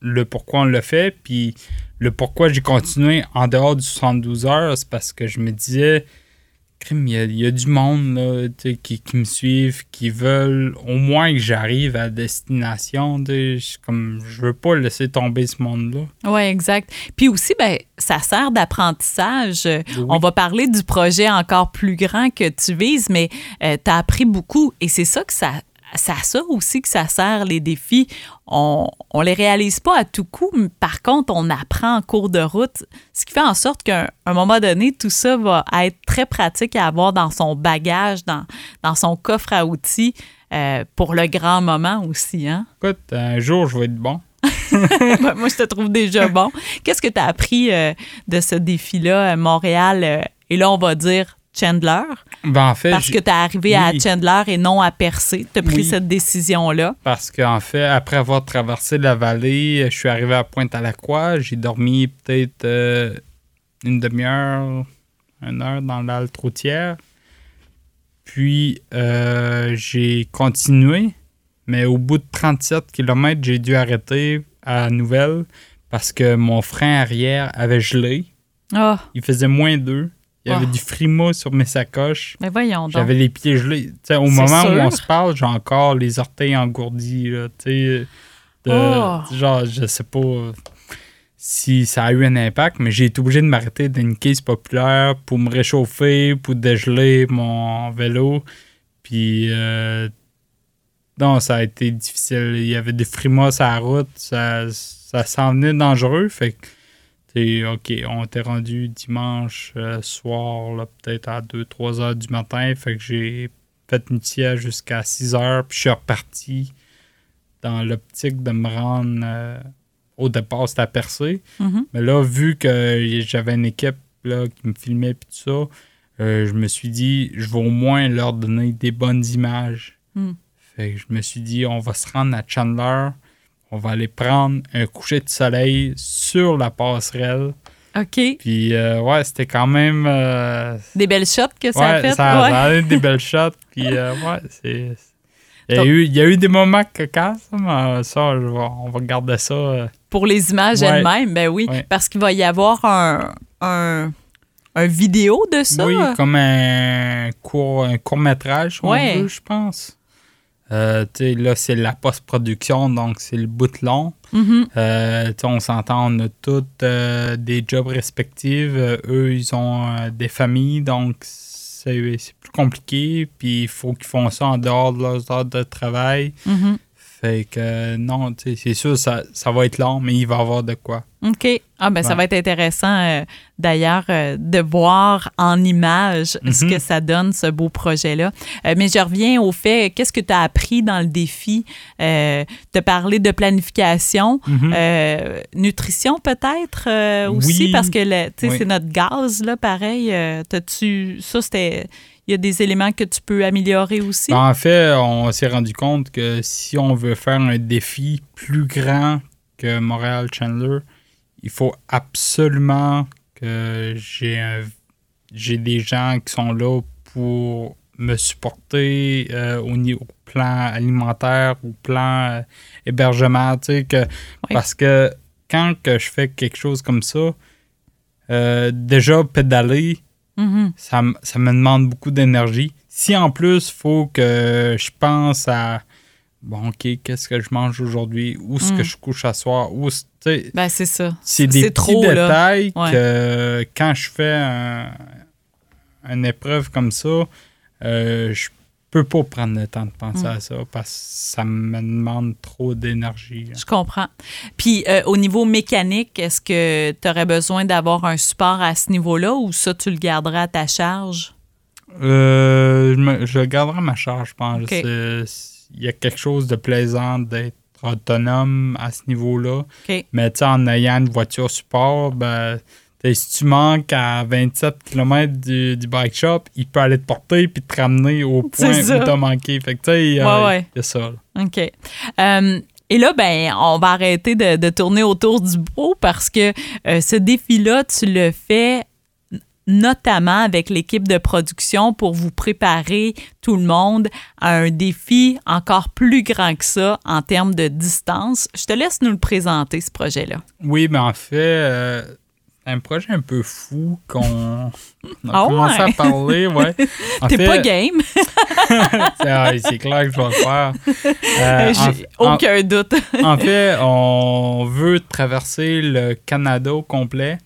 S2: le pourquoi on le fait, puis le pourquoi j'ai continué en dehors du 72 heures, c'est parce que je me disais, crime, il y a, il y a du monde là, qui, qui me suivent, qui veulent au moins que j'arrive à destination. Je, comme, je veux pas laisser tomber ce monde-là.
S1: Oui, exact. Puis aussi, ben, ça sert d'apprentissage. Euh,
S2: Oui.
S1: On va parler du projet encore plus grand que tu vises, mais tu as appris beaucoup et c'est ça que ça c'est à ça aussi que ça sert, les défis. On ne les réalise pas à tout coup, mais par contre, on apprend en cours de route, ce qui fait en sorte qu'à un moment donné, tout ça va être très pratique à avoir dans son bagage, dans, dans son coffre à outils euh, pour le grand moment aussi. Hein?
S2: Écoute, un jour, je vais être bon.
S1: Ben, moi, je te trouve déjà bon. Qu'est-ce que tu as appris euh, de ce défi-là, Montréal? Euh, et là, on va dire Chandler.
S2: Ben, en fait,
S1: parce que tu es arrivé à Chandler et non à Percé. Tu as pris cette décision-là.
S2: Parce qu'en fait, après avoir traversé la vallée, je suis arrivé à Pointe-à-la-Croix. J'ai dormi peut-être une demi-heure, une heure dans l'halte routière. Puis, j'ai continué. Mais au bout de 37 km, j'ai dû arrêter à Nouvelle parce que mon frein arrière avait gelé.
S1: Oh.
S2: Il faisait moins 2. Il y avait du frima sur mes sacoches.
S1: Mais voyons donc.
S2: J'avais les pieds gelés. au moment où on se parle, j'ai encore les orteils engourdis. Là, de, oh. Genre, je sais pas si ça a eu un impact, mais j'ai été obligé de m'arrêter d'une caisse populaire pour me réchauffer, pour dégeler mon vélo. Puis, euh, non, ça a été difficile. Il y avait des frimos à la route. Ça, ça s'en venait dangereux. Fait que, OK, on était rendu dimanche euh, soir, peut-être à 2-3 heures du matin. Fait que j'ai fait une tière jusqu'à 6 heures. Puis je suis reparti dans l'optique de me rendre. Euh, au départ, c'était à percer.
S1: Mm-hmm.
S2: Mais là, vu que j'avais une équipe là, qui me filmait et tout ça, euh, je me suis dit, je vais au moins leur donner des bonnes images.
S1: Mm.
S2: Fait que je me suis dit, on va se rendre à Chandler. On va aller prendre un coucher de soleil sur la passerelle.
S1: OK.
S2: Puis, euh, ouais, c'était quand même. Euh,
S1: des belles shots que ça a fait.
S2: Ça, ça a eu des belles shots. Puis, euh, ouais, c'est. Il y, a eu, il y, a eu, des moments cocasses, mais ça, on va garder ça.
S1: Pour les images elles-mêmes, ben oui. Parce qu'il va y avoir un, un, un, vidéo de ça.
S2: Oui, comme un court, un court métrage, je pense. Euh, là, c'est la post-production, donc c'est le bout long.
S1: Mm-hmm.
S2: Euh, on s'entend, on a toutes euh, des jobs respectifs. eux, ils ont des familles, donc c'est plus compliqué. Puis il faut qu'ils font ça en dehors de leurs heures de travail.
S1: Mm-hmm.
S2: Fait que non, c'est sûr, ça, ça va être long, mais il va y avoir de quoi.
S1: OK. Ah, ben ça va être intéressant euh, d'ailleurs euh, de voir en image ce
S2: Mhm.
S1: que ça donne, ce beau projet-là. Euh, mais je reviens au fait, qu'est-ce que tu as appris dans le défi? De parler de planification,
S2: Mhm.
S1: nutrition peut-être aussi,
S2: Oui.
S1: parce que tu
S2: Oui.
S1: c'est notre gaz, là, pareil. Euh, T'as-tu. Ça, c'était. Il y a des éléments que tu peux améliorer aussi?
S2: Ben, en fait, on s'est rendu compte que si on veut faire un défi plus grand que Montréal Chandler, il faut absolument que j'ai un- j'ai des gens qui sont là pour me supporter euh, au niveau plan alimentaire, au plan euh, hébergement, tu sais, que parce que quand que je fais quelque chose comme ça, euh, déjà pédaler,
S1: Mhm.
S2: ça, ça me demande beaucoup d'énergie. Si en plus, il faut que je pense à bon, OK, qu'est-ce que je mange aujourd'hui, où est-ce
S1: Mm.
S2: que je couche à soir, où
S1: Ben, c'est ça.
S2: c'est des petits
S1: trop,
S2: détails
S1: Ouais.
S2: que quand je fais un- une épreuve comme ça, euh, je peux pas prendre le temps de penser
S1: Mm.
S2: à ça parce que ça me demande trop d'énergie.
S1: Je comprends. Puis euh, au niveau mécanique, est-ce que tu aurais besoin d'avoir un support à ce niveau-là ou ça, tu le garderas à ta charge?
S2: Euh, je, me- je garderai ma charge, je pense. Il y a quelque chose de plaisant d'être autonome à ce niveau-là.
S1: OK.
S2: Mais en ayant une voiture support, ben, si tu manques à 27 km du, du bike shop, il peut aller te porter puis te ramener au point où tu as manqué. Fait que tu sais, il y a-
S1: Ouais, ouais.
S2: il y a ça. là.
S1: OK. Euh, et là, ben, on va arrêter de, de tourner autour du pot parce que euh, ce défi-là, tu le fais notamment avec l'équipe de production pour vous préparer tout le monde à un défi encore plus grand que ça en termes de distance. Je te laisse nous le présenter, ce projet-là.
S2: Oui, mais en fait, euh, un projet un peu fou qu'on a
S1: Ah
S2: commencé
S1: ouais?
S2: à parler. Ouais.
S1: T'es
S2: fait,
S1: pas game,
S2: c'est ah, c'est clair que je vais le faire. Euh, en-
S1: j'ai aucun doute.
S2: En fait, on veut traverser le Canada au complet,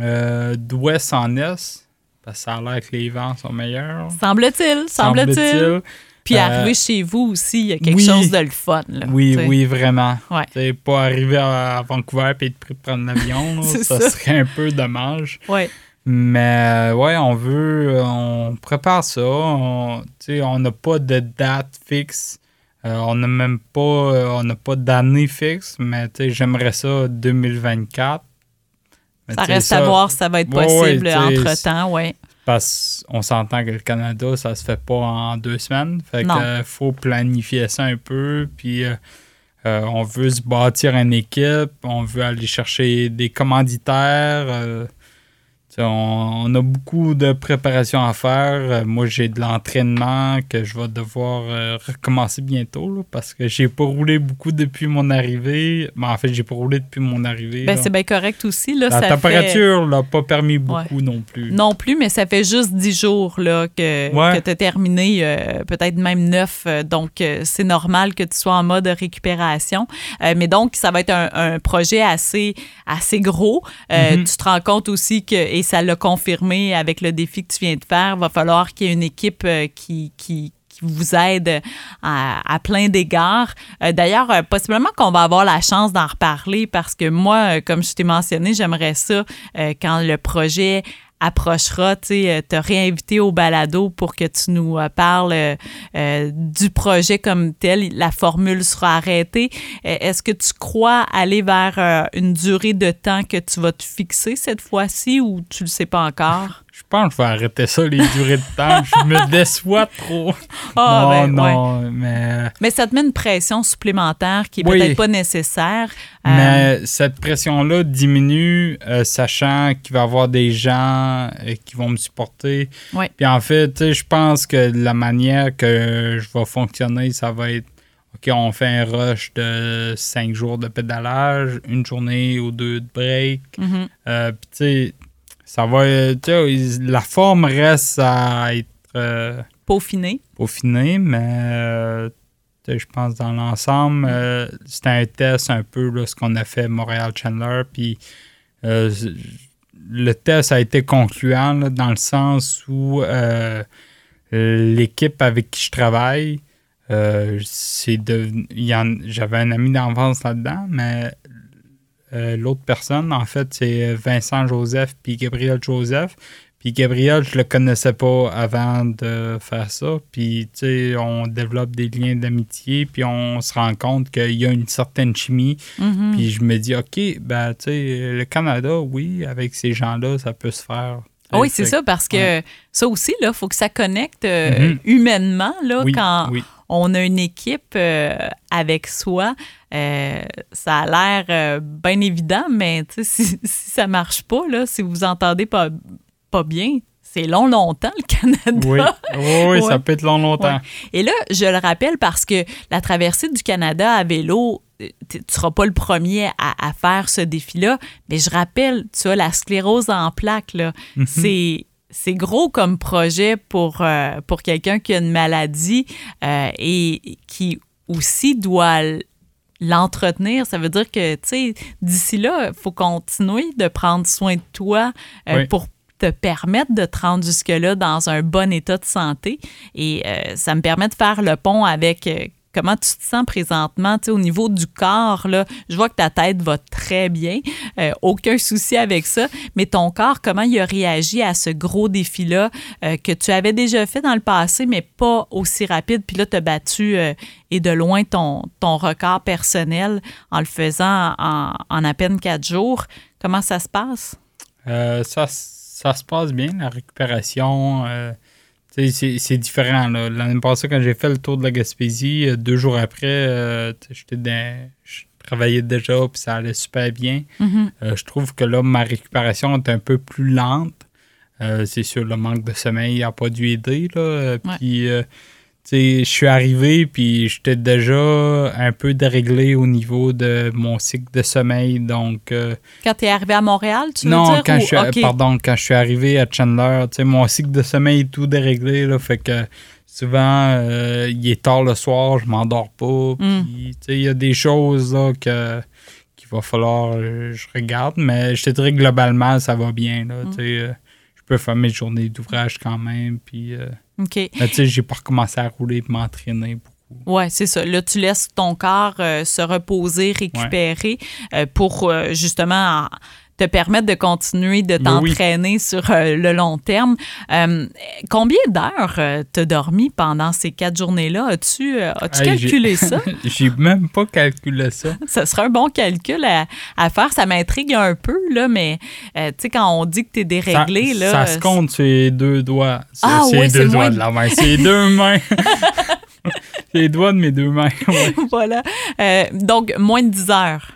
S2: euh, d'ouest en est, parce que ça a l'air que les vents sont meilleurs.
S1: Semble-t-il, semble-t-il. Puis
S2: Euh,
S1: arriver chez vous aussi, il y a quelque
S2: oui.
S1: chose de le fun. Là,
S2: Oui,
S1: t'sais.
S2: oui, vraiment.
S1: Ouais.
S2: Pas arriver à, Vancouver et être prendre l'avion, ça,
S1: ça.
S2: serait un peu dommage.
S1: Ouais.
S2: Mais euh, ouais, on veut, on prépare ça. On n'a pas de date fixe. Euh, on n'a même pas, on n'a pas d'année fixe, mais j'aimerais ça 2024. Mais
S1: Ça reste à voir si ça va être
S2: Ouais, ouais,
S1: possible entre-temps, oui.
S2: Parce qu'on s'entend que le Canada, ça se fait pas en deux semaines. Fait
S1: Non.
S2: qu'il faut planifier ça un peu. Puis euh, euh, on veut se bâtir une équipe. On veut aller chercher des commanditaires. On, on a beaucoup de préparation à faire. Euh, moi, j'ai de l'entraînement que je vais devoir euh, recommencer bientôt là, parce que j'ai pas roulé beaucoup depuis mon arrivée. Mais en fait, j'ai pas roulé depuis mon arrivée.
S1: Ben, c'est bien correct aussi. Là,
S2: La
S1: ça
S2: température l'a pas permis beaucoup non plus.
S1: Non plus, mais ça fait juste 10 jours là, que,
S2: Ouais.
S1: tu as terminé, euh, peut-être même 9. donc, c'est normal que tu sois en mode récupération. Mais donc, ça va être un, un projet assez, assez gros.
S2: Mhm.
S1: Tu te rends compte aussi que, et ça l'a confirmé avec le défi que tu viens de faire, va falloir qu'il y ait une équipe euh, qui, qui vous aide à, à plein d'égards. Euh, D'ailleurs, euh, possiblement qu'on va avoir la chance d'en reparler parce que moi, euh, comme je t'ai mentionné, j'aimerais ça euh, quand le projet approchera, tu euh, te réinviter au balado pour que tu nous euh, parles euh, du projet comme tel. La formule sera arrêtée. Est-ce que tu crois aller vers une durée de temps que tu vas te fixer cette fois-ci ou tu le sais pas encore?
S2: Je pense que je vais arrêter ça, les durées de temps. Je me déçois trop.
S1: Ah,
S2: non,
S1: ben, ouais.
S2: non, mais,
S1: Mais ça te met une pression supplémentaire qui est
S2: Oui.
S1: peut-être pas nécessaire. Euh,
S2: mais cette pression-là diminue, euh, sachant qu'il va y avoir des gens euh, qui vont me supporter. Puis en fait, je pense que la manière que je vais fonctionner, ça va être OK, on fait un rush de cinq jours de pédalage, une journée ou deux de break.
S1: mhm.
S2: Euh, Puis tu sais, ça va. euh, la forme reste à être. euh,
S1: peaufiné.
S2: peaufiné, mais euh, je pense dans l'ensemble, euh, c'était un test un peu là, ce qu'on a fait Montréal-Chandler. Puis euh, le test a été concluant là, dans le sens où euh, l'équipe avec qui je travaille, c'est J'avais un ami d'enfance là-dedans, mais euh, l'autre personne, en fait, c'est Vincent Joseph puis Gabriel Joseph. Puis Gabriel, je le connaissais pas avant de faire ça. Puis, tu sais, on développe des liens d'amitié, puis on se rend compte qu'il y a une certaine chimie.
S1: Mhm.
S2: Puis je me dis, OK, ben, tu sais, le Canada, oui, avec ces gens-là, ça peut se faire.
S1: Ah oui, c'est ça, parce que
S2: ouais.
S1: ça aussi, il faut que ça connecte euh,
S2: Mhm.
S1: humainement là,
S2: Oui,
S1: quand
S2: oui.
S1: On a une équipe euh, avec soi. euh, ça a l'air euh, bien évident, mais si, si ça marche pas, là, si vous entendez pas, pas bien, c'est long, longtemps, le Canada.
S2: Oui, oui, oui, ça peut être long, longtemps.
S1: Et là, je le rappelle parce que la traversée du Canada à vélo, tu ne seras pas le premier à, à faire ce défi-là, mais je rappelle, tu as la sclérose en plaques, là.
S2: Mhm.
S1: C'est. C'est gros comme projet pour, euh, pour quelqu'un qui a une maladie euh, et qui aussi doit l'entretenir. Ça veut dire que, tu sais, d'ici là, il faut continuer de prendre soin de toi euh,
S2: Oui.
S1: pour te permettre de te rendre jusque-là dans un bon état de santé. Et ça me permet de faire le pont avec comment tu te sens présentement, tu au niveau du corps. Je vois que ta tête va très bien, euh, aucun souci avec ça, mais ton corps, comment il a réagi à ce gros défi-là euh, que tu avais déjà fait dans le passé, mais pas aussi rapide. Puis là, tu as battu euh, et de loin ton, record personnel en le faisant en, en à peine quatre jours. Comment ça se passe?
S2: Ça se passe bien, la récupération. C'est c'est différent. là. L'année passée, quand j'ai fait le tour de la Gaspésie, euh, deux jours après, euh, j'étais dans- je travaillais déjà, puis ça allait super bien.
S1: Mhm.
S2: Euh, je trouve que là, ma récupération est un peu plus lente. C'est sûr, le manque de sommeil n'a pas dû aider. Là.
S1: Ouais.
S2: Je suis arrivé, puis j'étais déjà un peu déréglé au niveau de mon cycle de sommeil. Donc, euh,
S1: Quand tu es arrivé à Montréal, tu veux
S2: non,
S1: dire?
S2: quand
S1: ou-
S2: je suis, pardon, quand je suis arrivé à Chandler, mon cycle de sommeil est tout déréglé, là, fait que souvent, euh, il est tard le soir, je m'endors pas,
S1: Mm.
S2: sais, il y a des choses, là, que qu'il va falloir euh, je regarde, mais je te dirais que globalement, ça va bien, là,
S1: Mm.
S2: sais, euh, je peux faire mes journées d'ouvrage quand même, puis...
S1: OK.
S2: Mais tu sais, j'ai pas recommencé à rouler et m'entraîner beaucoup.
S1: Oui, c'est ça. Là, tu laisses ton corps euh, se reposer, récupérer euh, pour euh, justement en- te permettre de continuer de
S2: oui.
S1: t'entraîner sur euh, le long terme. Euh, combien d'heures euh, t'as dormi pendant ces quatre journées-là? As-tu euh,
S2: Hey,
S1: calculé ça?
S2: J'ai même pas calculé ça.
S1: ça serait un bon calcul à, à faire. Ça m'intrigue un peu, là, mais tu sais, quand on dit que t'es
S2: Ça,
S1: déréglé, là...
S2: ça se compte sur les deux doigts. C'est
S1: Ah
S2: c'est les deux doigts
S1: moins-
S2: de la main. C'est les deux mains. Les doigts de mes deux mains. ouais.
S1: voilà. Donc, moins de 10 heures.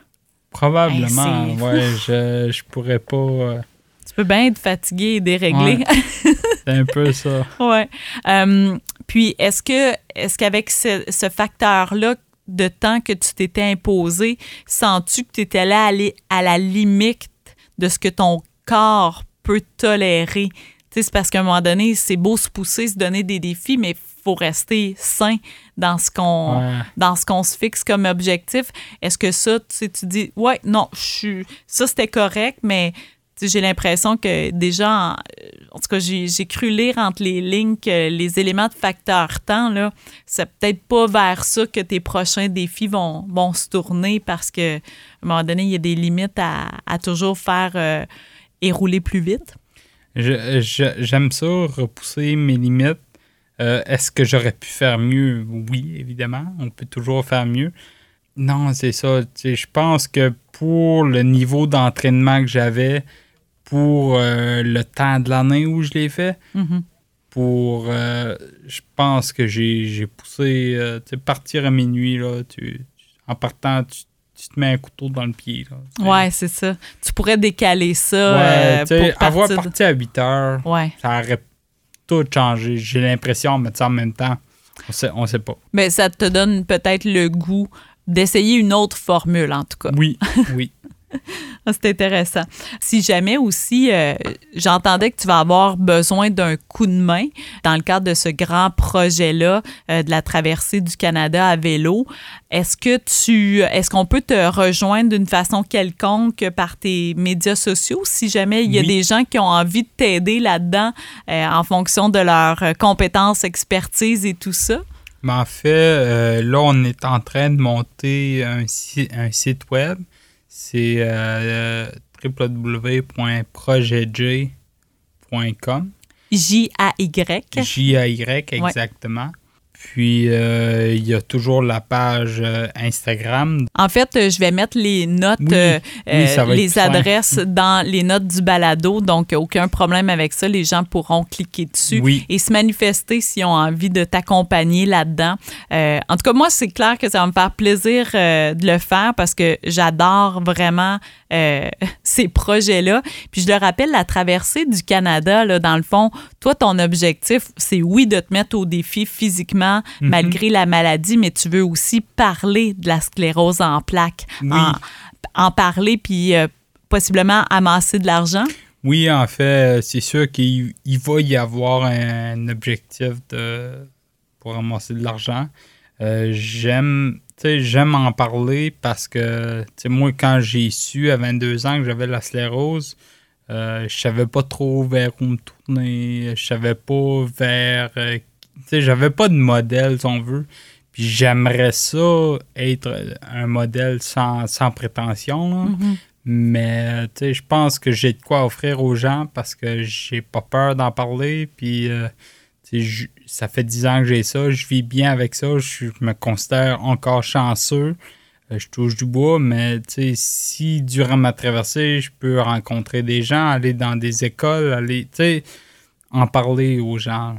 S2: Probablement.
S1: Hey,
S2: ouais, je, je pourrais pas. euh,
S1: Tu peux bien être fatigué et déréglé.
S2: c'est un peu ça.
S1: Ouais. Euh, puis, est-ce que, est-ce qu'avec ce, ce facteur-là de temps que tu t'étais imposé, sens-tu que tu étais allé à, à la limite de ce que ton corps peut tolérer? Tu sais, c'est parce qu'à un moment donné, c'est beau se pousser, se donner des défis, mais il faut rester sain dans ce qu'on
S2: Ouais.
S1: dans ce qu'on se fixe comme objectif. Est-ce que ça, tu sais, tu dis, ouais, non, je suis, ça c'était correct, mais j'ai l'impression que déjà, en, en tout cas, j'ai cru lire entre les lignes que les éléments de facteur temps, là, c'est peut-être pas vers ça que tes prochains défis vont, vont se tourner parce que, à un moment donné, il y a des limites à, à toujours faire euh, et rouler plus vite.
S2: J'aime ça, repousser mes limites. Euh, Est-ce que j'aurais pu faire mieux? Oui, évidemment. On peut toujours faire mieux. Non, c'est ça. Je pense que pour le niveau d'entraînement que j'avais, pour euh, le temps de l'année où je l'ai fait,
S1: Mhm.
S2: pour. euh, je pense que j'ai poussé. tu sais, partir à minuit, là, tu, tu- en partant, tu, tu te mets un couteau dans le pied. Là.
S1: Ouais, c'est ça. Tu pourrais décaler ça
S2: Ouais,
S1: euh,
S2: tu sais,
S1: pour
S2: avoir
S1: partir de-
S2: parti à 8 heures,
S1: Ouais.
S2: ça aurait tout changé. J'ai l'impression, mais en même temps, on sait, on sait pas.
S1: Mais ça te donne peut-être le goût d'essayer une autre formule, en tout cas.
S2: Oui, oui.
S1: C'est intéressant. Si jamais aussi, euh, j'entendais que tu vas avoir besoin d'un coup de main dans le cadre de ce grand projet-là euh, de la traversée du Canada à vélo. Est-ce que tu, est-ce qu'on peut te rejoindre d'une façon quelconque par tes médias sociaux? Si jamais il y a
S2: Oui.
S1: des gens qui ont envie de t'aider là-dedans euh, en fonction de leurs compétences, expertise et tout ça?
S2: Mais en fait, là, on est en train de monter un site web. C'est euh, www.projetj.com.
S1: J-A-Y.
S2: J-A-Y, exactement. Puis, euh, il y a toujours la page euh, Instagram.
S1: En fait, euh, je vais mettre les notes,
S2: Oui,
S1: euh,
S2: oui,
S1: les
S2: simple.
S1: adresses dans les notes du balado, donc aucun problème avec ça. Les gens pourront cliquer dessus
S2: Oui.
S1: et se manifester s'ils ont envie de t'accompagner là-dedans. En tout cas, moi, c'est clair que ça va me faire plaisir de le faire parce que j'adore vraiment ces projets-là. Puis je le rappelle, la traversée du Canada, là, dans le fond, toi, ton objectif, c'est oui de te mettre au défi physiquement
S2: Mhm.
S1: malgré la maladie, mais tu veux aussi parler de la sclérose en plaques.
S2: Oui.
S1: En, en parler, puis euh, possiblement amasser de l'argent?
S2: Oui, en fait, c'est sûr qu'il il va y avoir un objectif de, pour ramasser de l'argent. Euh, j'aime, en parler parce que, moi, quand j'ai su à 22 ans que j'avais la sclérose, euh, je savais pas trop vers où me tourner. Je savais pas vers, euh, j'avais pas de modèle, si on veut. Puis j'aimerais ça être un modèle sans, sans prétention. là.
S1: Mhm.
S2: Mais je pense que j'ai de quoi offrir aux gens parce que j'ai pas peur d'en parler. Puis euh, je- ça fait 10 ans que j'ai ça. Je vis bien avec ça. Je, je me considère encore chanceux. Euh, je touche du bois, mais si durant ma traversée, je peux rencontrer des gens, aller dans des écoles, aller, en parler aux gens.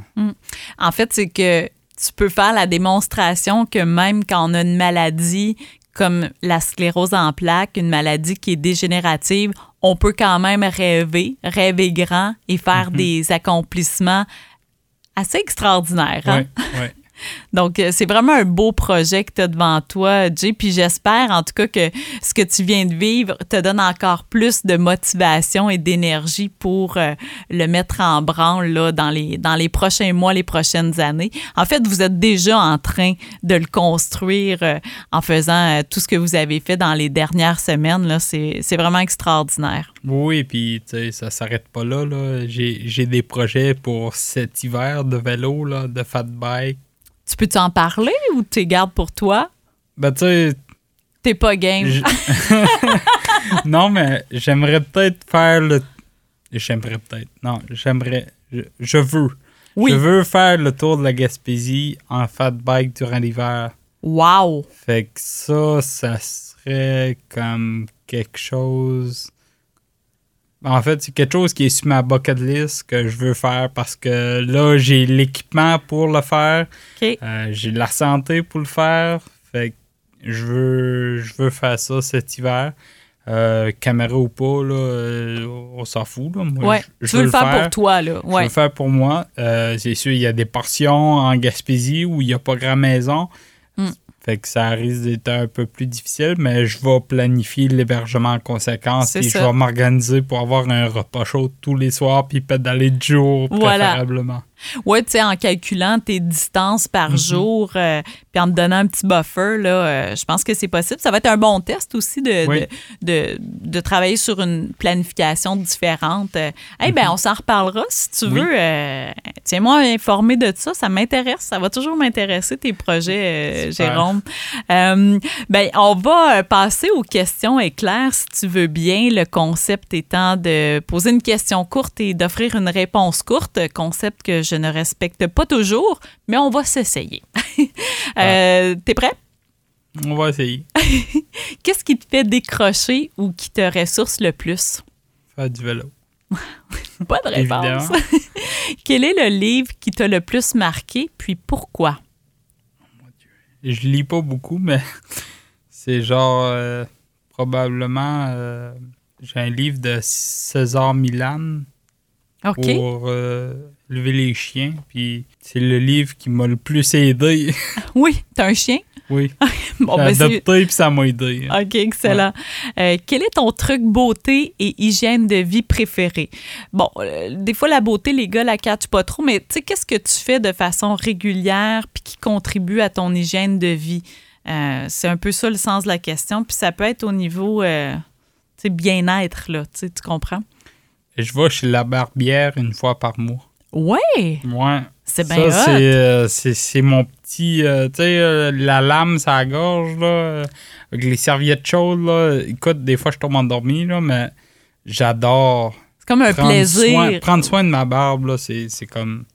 S1: En fait, c'est que tu peux faire la démonstration que même quand on a une maladie comme la sclérose en plaques, une maladie qui est dégénérative, on peut quand même rêver, rêver grand et faire
S2: Mhm.
S1: des accomplissements assez extraordinaires. hein?
S2: Ouais, ouais.
S1: Donc, euh, c'est vraiment un beau projet que tu as devant toi, Jay. Puis j'espère, en tout cas, que ce que tu viens de vivre te donne encore plus de motivation et d'énergie pour euh, le mettre en branle là, dans, les, dans les prochains mois, les prochaines années. En fait, vous êtes déjà en train de le construire euh, en faisant tout ce que vous avez fait dans les dernières semaines. C'est, vraiment extraordinaire.
S2: Oui, puis ça s'arrête pas là. là. J'ai, j'ai des projets pour cet hiver de vélo, là, de fat bike
S1: tu peux t'en parler ou tu gardes pour toi?
S2: Ben, tu sais.
S1: T'es pas game.
S2: non, mais j'aimerais peut-être faire le. J'aimerais peut-être. Non, j'aimerais. Je, veux. Oui. Je veux faire le tour de la Gaspésie en fat bike durant l'hiver.
S1: Wow!
S2: Fait que ça, ça serait comme quelque chose en fait, c'est quelque chose qui est sur ma bucket list que je veux faire parce que là, j'ai l'équipement pour le faire. Euh, j'ai la santé pour le faire. Fait que je veux, je veux faire ça cet hiver. Euh, caméra ou pas, là, euh, on s'en fout. Là.
S1: Moi, je, veux, le faire, pour toi. Là.
S2: Je veux le faire pour moi. c'est sûr, il y a des portions en Gaspésie où il n'y a pas grand maison. Fait que ça risque d'être un peu plus difficile, mais je vais planifier l'hébergement en conséquence et je vais m'organiser pour avoir un repas chaud tous les soirs puis pédaler de jour préférablement.
S1: Oui, tu sais, en calculant tes distances par mhm. jour, euh, puis en te donnant un petit buffer, là, euh, je pense que c'est possible. Ça va être un bon test aussi de, de, de, travailler sur une planification différente. Eh hey, ben, mhm. on s'en reparlera si tu veux. Euh, tiens-moi informé de ça, ça m'intéresse. Ça va toujours m'intéresser, tes projets, Jérôme. ben, on va passer aux questions éclairs, si tu veux bien. Le concept étant de poser une question courte et d'offrir une réponse courte, concept que je ne respecte pas toujours, mais on va s'essayer. euh, T'es prêt?
S2: On va essayer.
S1: Qu'est-ce qui te fait décrocher ou qui te ressource le plus?
S2: Faire du vélo.
S1: pas de réponse. Quel est le livre qui t'a le plus marqué, puis pourquoi?
S2: Oh mon Dieu. Je lis pas beaucoup, mais c'est genre euh, probablement euh, j'ai un livre de César Milan pour euh, lever les chiens. Puis c'est le livre qui m'a le plus aidé.
S1: oui, t'as un chien?
S2: Oui. bon, ben adopté puis ça m'a aidé.
S1: OK, excellent. Euh, quel est ton truc beauté et hygiène de vie préféré? Bon, euh, des fois, la beauté, les gars, la catchent pas trop, mais tu sais, qu'est-ce que tu fais de façon régulière puis qui contribue à ton hygiène de vie? c'est un peu ça le sens de la question. Puis ça peut être au niveau, tu bien-être, là, tu comprends?
S2: Je vais chez la barbière une fois par mois.
S1: Ouais.
S2: Ouais.
S1: C'est bien
S2: Ça, euh, c'est mon petit... Euh, tu sais, euh, la lame, ça gorge, là, avec les serviettes chaudes, là. Écoute, des fois, je tombe endormi, là, mais j'adore...
S1: C'est comme un plaisir.
S2: prendre soin de ma barbe, là, c'est comme...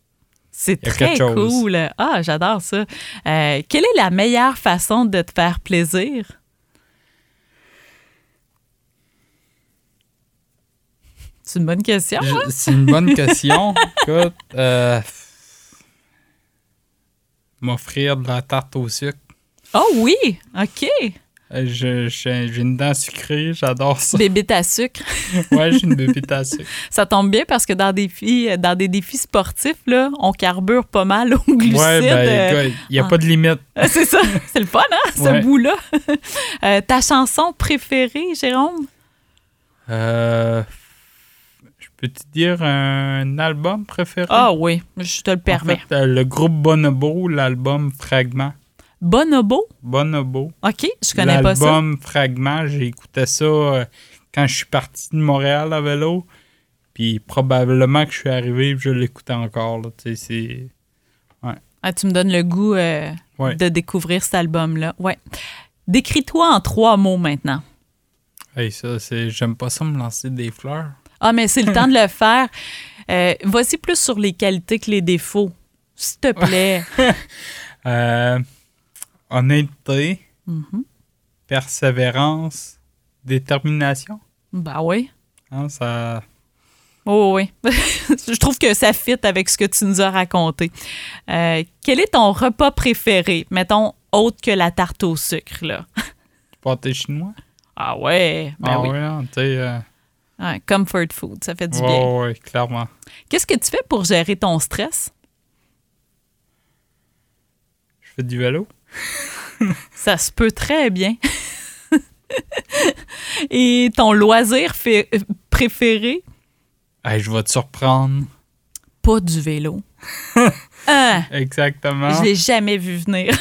S1: C'est très cool. Ah, j'adore ça. quelle est la meilleure façon de te faire plaisir? C'est une bonne question. Hein?
S2: C'est une bonne question. Écoute, euh, m'offrir de la tarte au sucre.
S1: Oh oui, OK.
S2: Euh, j'ai une dent sucrée, j'adore ça.
S1: Bébite à sucre.
S2: ouais, j'ai une bébite à sucre.
S1: Ça tombe bien parce que dans des, défis, dans des défis sportifs, là, on carbure pas mal au glucides. Ouais,
S2: ben, il n'y a pas de limite.
S1: C'est ça, c'est le fun, hein, ce bout-là. Euh, ta chanson préférée, Jérôme?
S2: Euh, Peux-tu dire un album préféré?
S1: Ah oui, je te le permets.
S2: En fait, le groupe Bonobo, l'album Fragment.
S1: Bonobo?
S2: Bonobo.
S1: OK, je connais pas ça.
S2: L'album Fragment, j'ai écouté ça euh, quand je suis parti de Montréal à vélo. Puis probablement que je suis arrivé et je l'écoutais encore. Là. Tu, sais, ouais.
S1: ah, tu me donnes le goût euh, de découvrir cet album-là. Ouais. Décris-toi en trois mots maintenant.
S2: Hey, ça, c'est. J'aime pas ça me lancer des fleurs.
S1: Ah, mais c'est le temps de le faire. Euh, voici plus sur les qualités que les défauts, s'il te plaît.
S2: euh, honnêteté, mm-hmm. persévérance, détermination.
S1: Bah oui.
S2: Hein, ça.
S1: Oh oui, je trouve que ça fit avec ce que tu nous as raconté. Euh, quel est ton repas préféré, mettons, autre que la tarte au sucre, là?
S2: Pâté chinois?
S1: Ah ouais, ben
S2: ah
S1: oui.
S2: ouais, hein,
S1: comfort food, ça fait du bien.
S2: Oui, clairement.
S1: Qu'est-ce que tu fais pour gérer ton stress?
S2: fais du vélo.
S1: Ça se peut très bien. Et ton loisir fait- préféré?
S2: Hey, je vais te surprendre.
S1: Pas du vélo. Ah,
S2: Exactement.
S1: je l'ai jamais vu venir.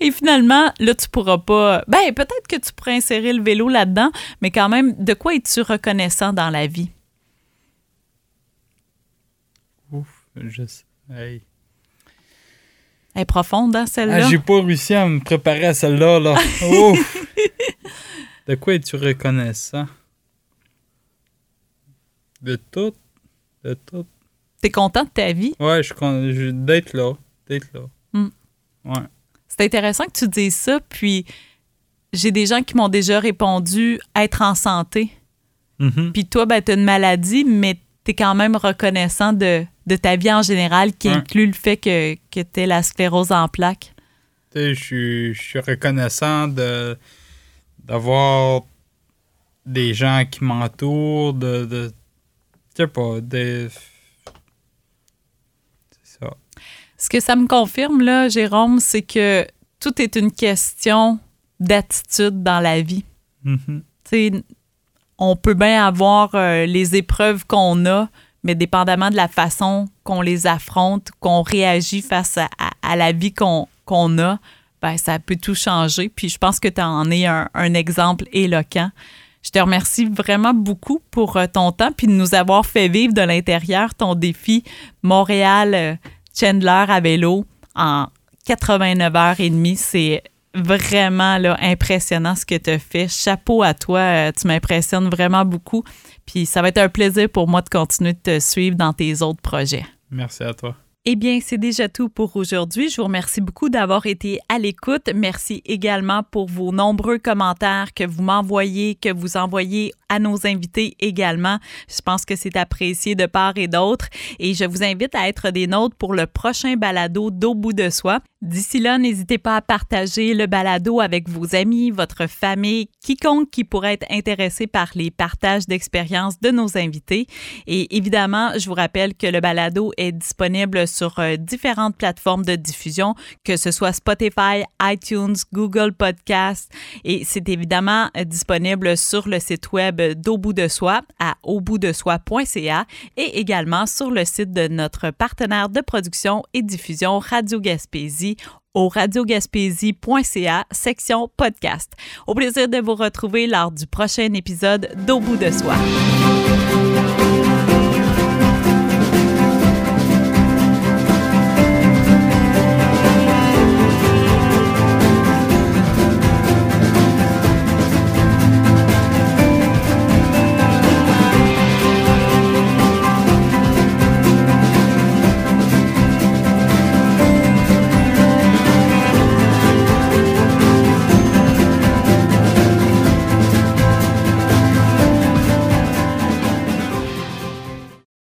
S1: Et finalement, là, tu pourras pas. Ben, peut-être que tu pourrais insérer le vélo là-dedans, mais quand même, de quoi es-tu reconnaissant dans la vie?
S2: Ouf, je sais. Hey.
S1: Elle est profonde, hein,
S2: Ah,
S1: celle-là?
S2: j'ai pas réussi à me préparer à celle-là, là. Ouf. De quoi es-tu reconnaissant? De tout. De tout.
S1: T'es content de ta vie?
S2: Ouais, je suis d'être là. D'être là.
S1: Hmm.
S2: Ouais.
S1: C'est intéressant que tu dises ça, puis j'ai des gens qui m'ont déjà répondu être en santé.
S2: Mhm.
S1: Puis toi, ben, tu as une maladie, mais tu es quand même reconnaissant de, de ta vie en général, qui
S2: Ouais.
S1: inclut le fait que, que tu es la sclérose en plaques.
S2: Je suis- reconnaissant de d'avoir des gens qui m'entourent, de, de pas, de c'est ça.
S1: Ce que ça me confirme, là, Jérôme, c'est que tout est une question d'attitude dans la vie.
S2: Mhm.
S1: Tu sais, on peut bien avoir euh, les épreuves qu'on a, mais dépendamment de la façon qu'on les affronte, qu'on réagit face à, à- à la vie qu'on qu'on a, ben, ça peut tout changer. Puis je pense que tu en es un, un exemple éloquent. Je te remercie vraiment beaucoup pour euh, ton temps puis de nous avoir fait vivre de l'intérieur ton défi Montréal-Chandler à vélo en 89 heures et demie. C'est vraiment là, impressionnant ce que tu as fait. Chapeau à toi, euh, tu m'impressionnes vraiment beaucoup. Puis ça va être un plaisir pour moi de continuer de te suivre dans tes autres projets.
S2: Merci à toi.
S1: Eh bien, c'est déjà tout pour aujourd'hui. Je vous remercie beaucoup d'avoir été à l'écoute. Merci également pour vos nombreux commentaires que vous m'envoyez, que vous envoyez à nos invités également. Je pense que c'est apprécié de part et d'autre. Et je vous invite à être des nôtres pour le prochain balado d'Au bout de soi. D'ici là, n'hésitez pas à partager le balado avec vos amis, votre famille, quiconque qui pourrait être intéressé par les partages d'expériences de nos invités. Et évidemment, je vous rappelle que le balado est disponible sur euh, différentes plateformes de diffusion, que ce soit Spotify, iTunes, Google Podcast. Et c'est évidemment euh, disponible sur le site web d'Au bout de soi à auboutdesoi.ca et également sur le site de notre partenaire de production et diffusion Radio Gaspésie au radiogaspésie.ca, section podcast. Au plaisir de vous retrouver lors du prochain épisode d'Au bout de soi.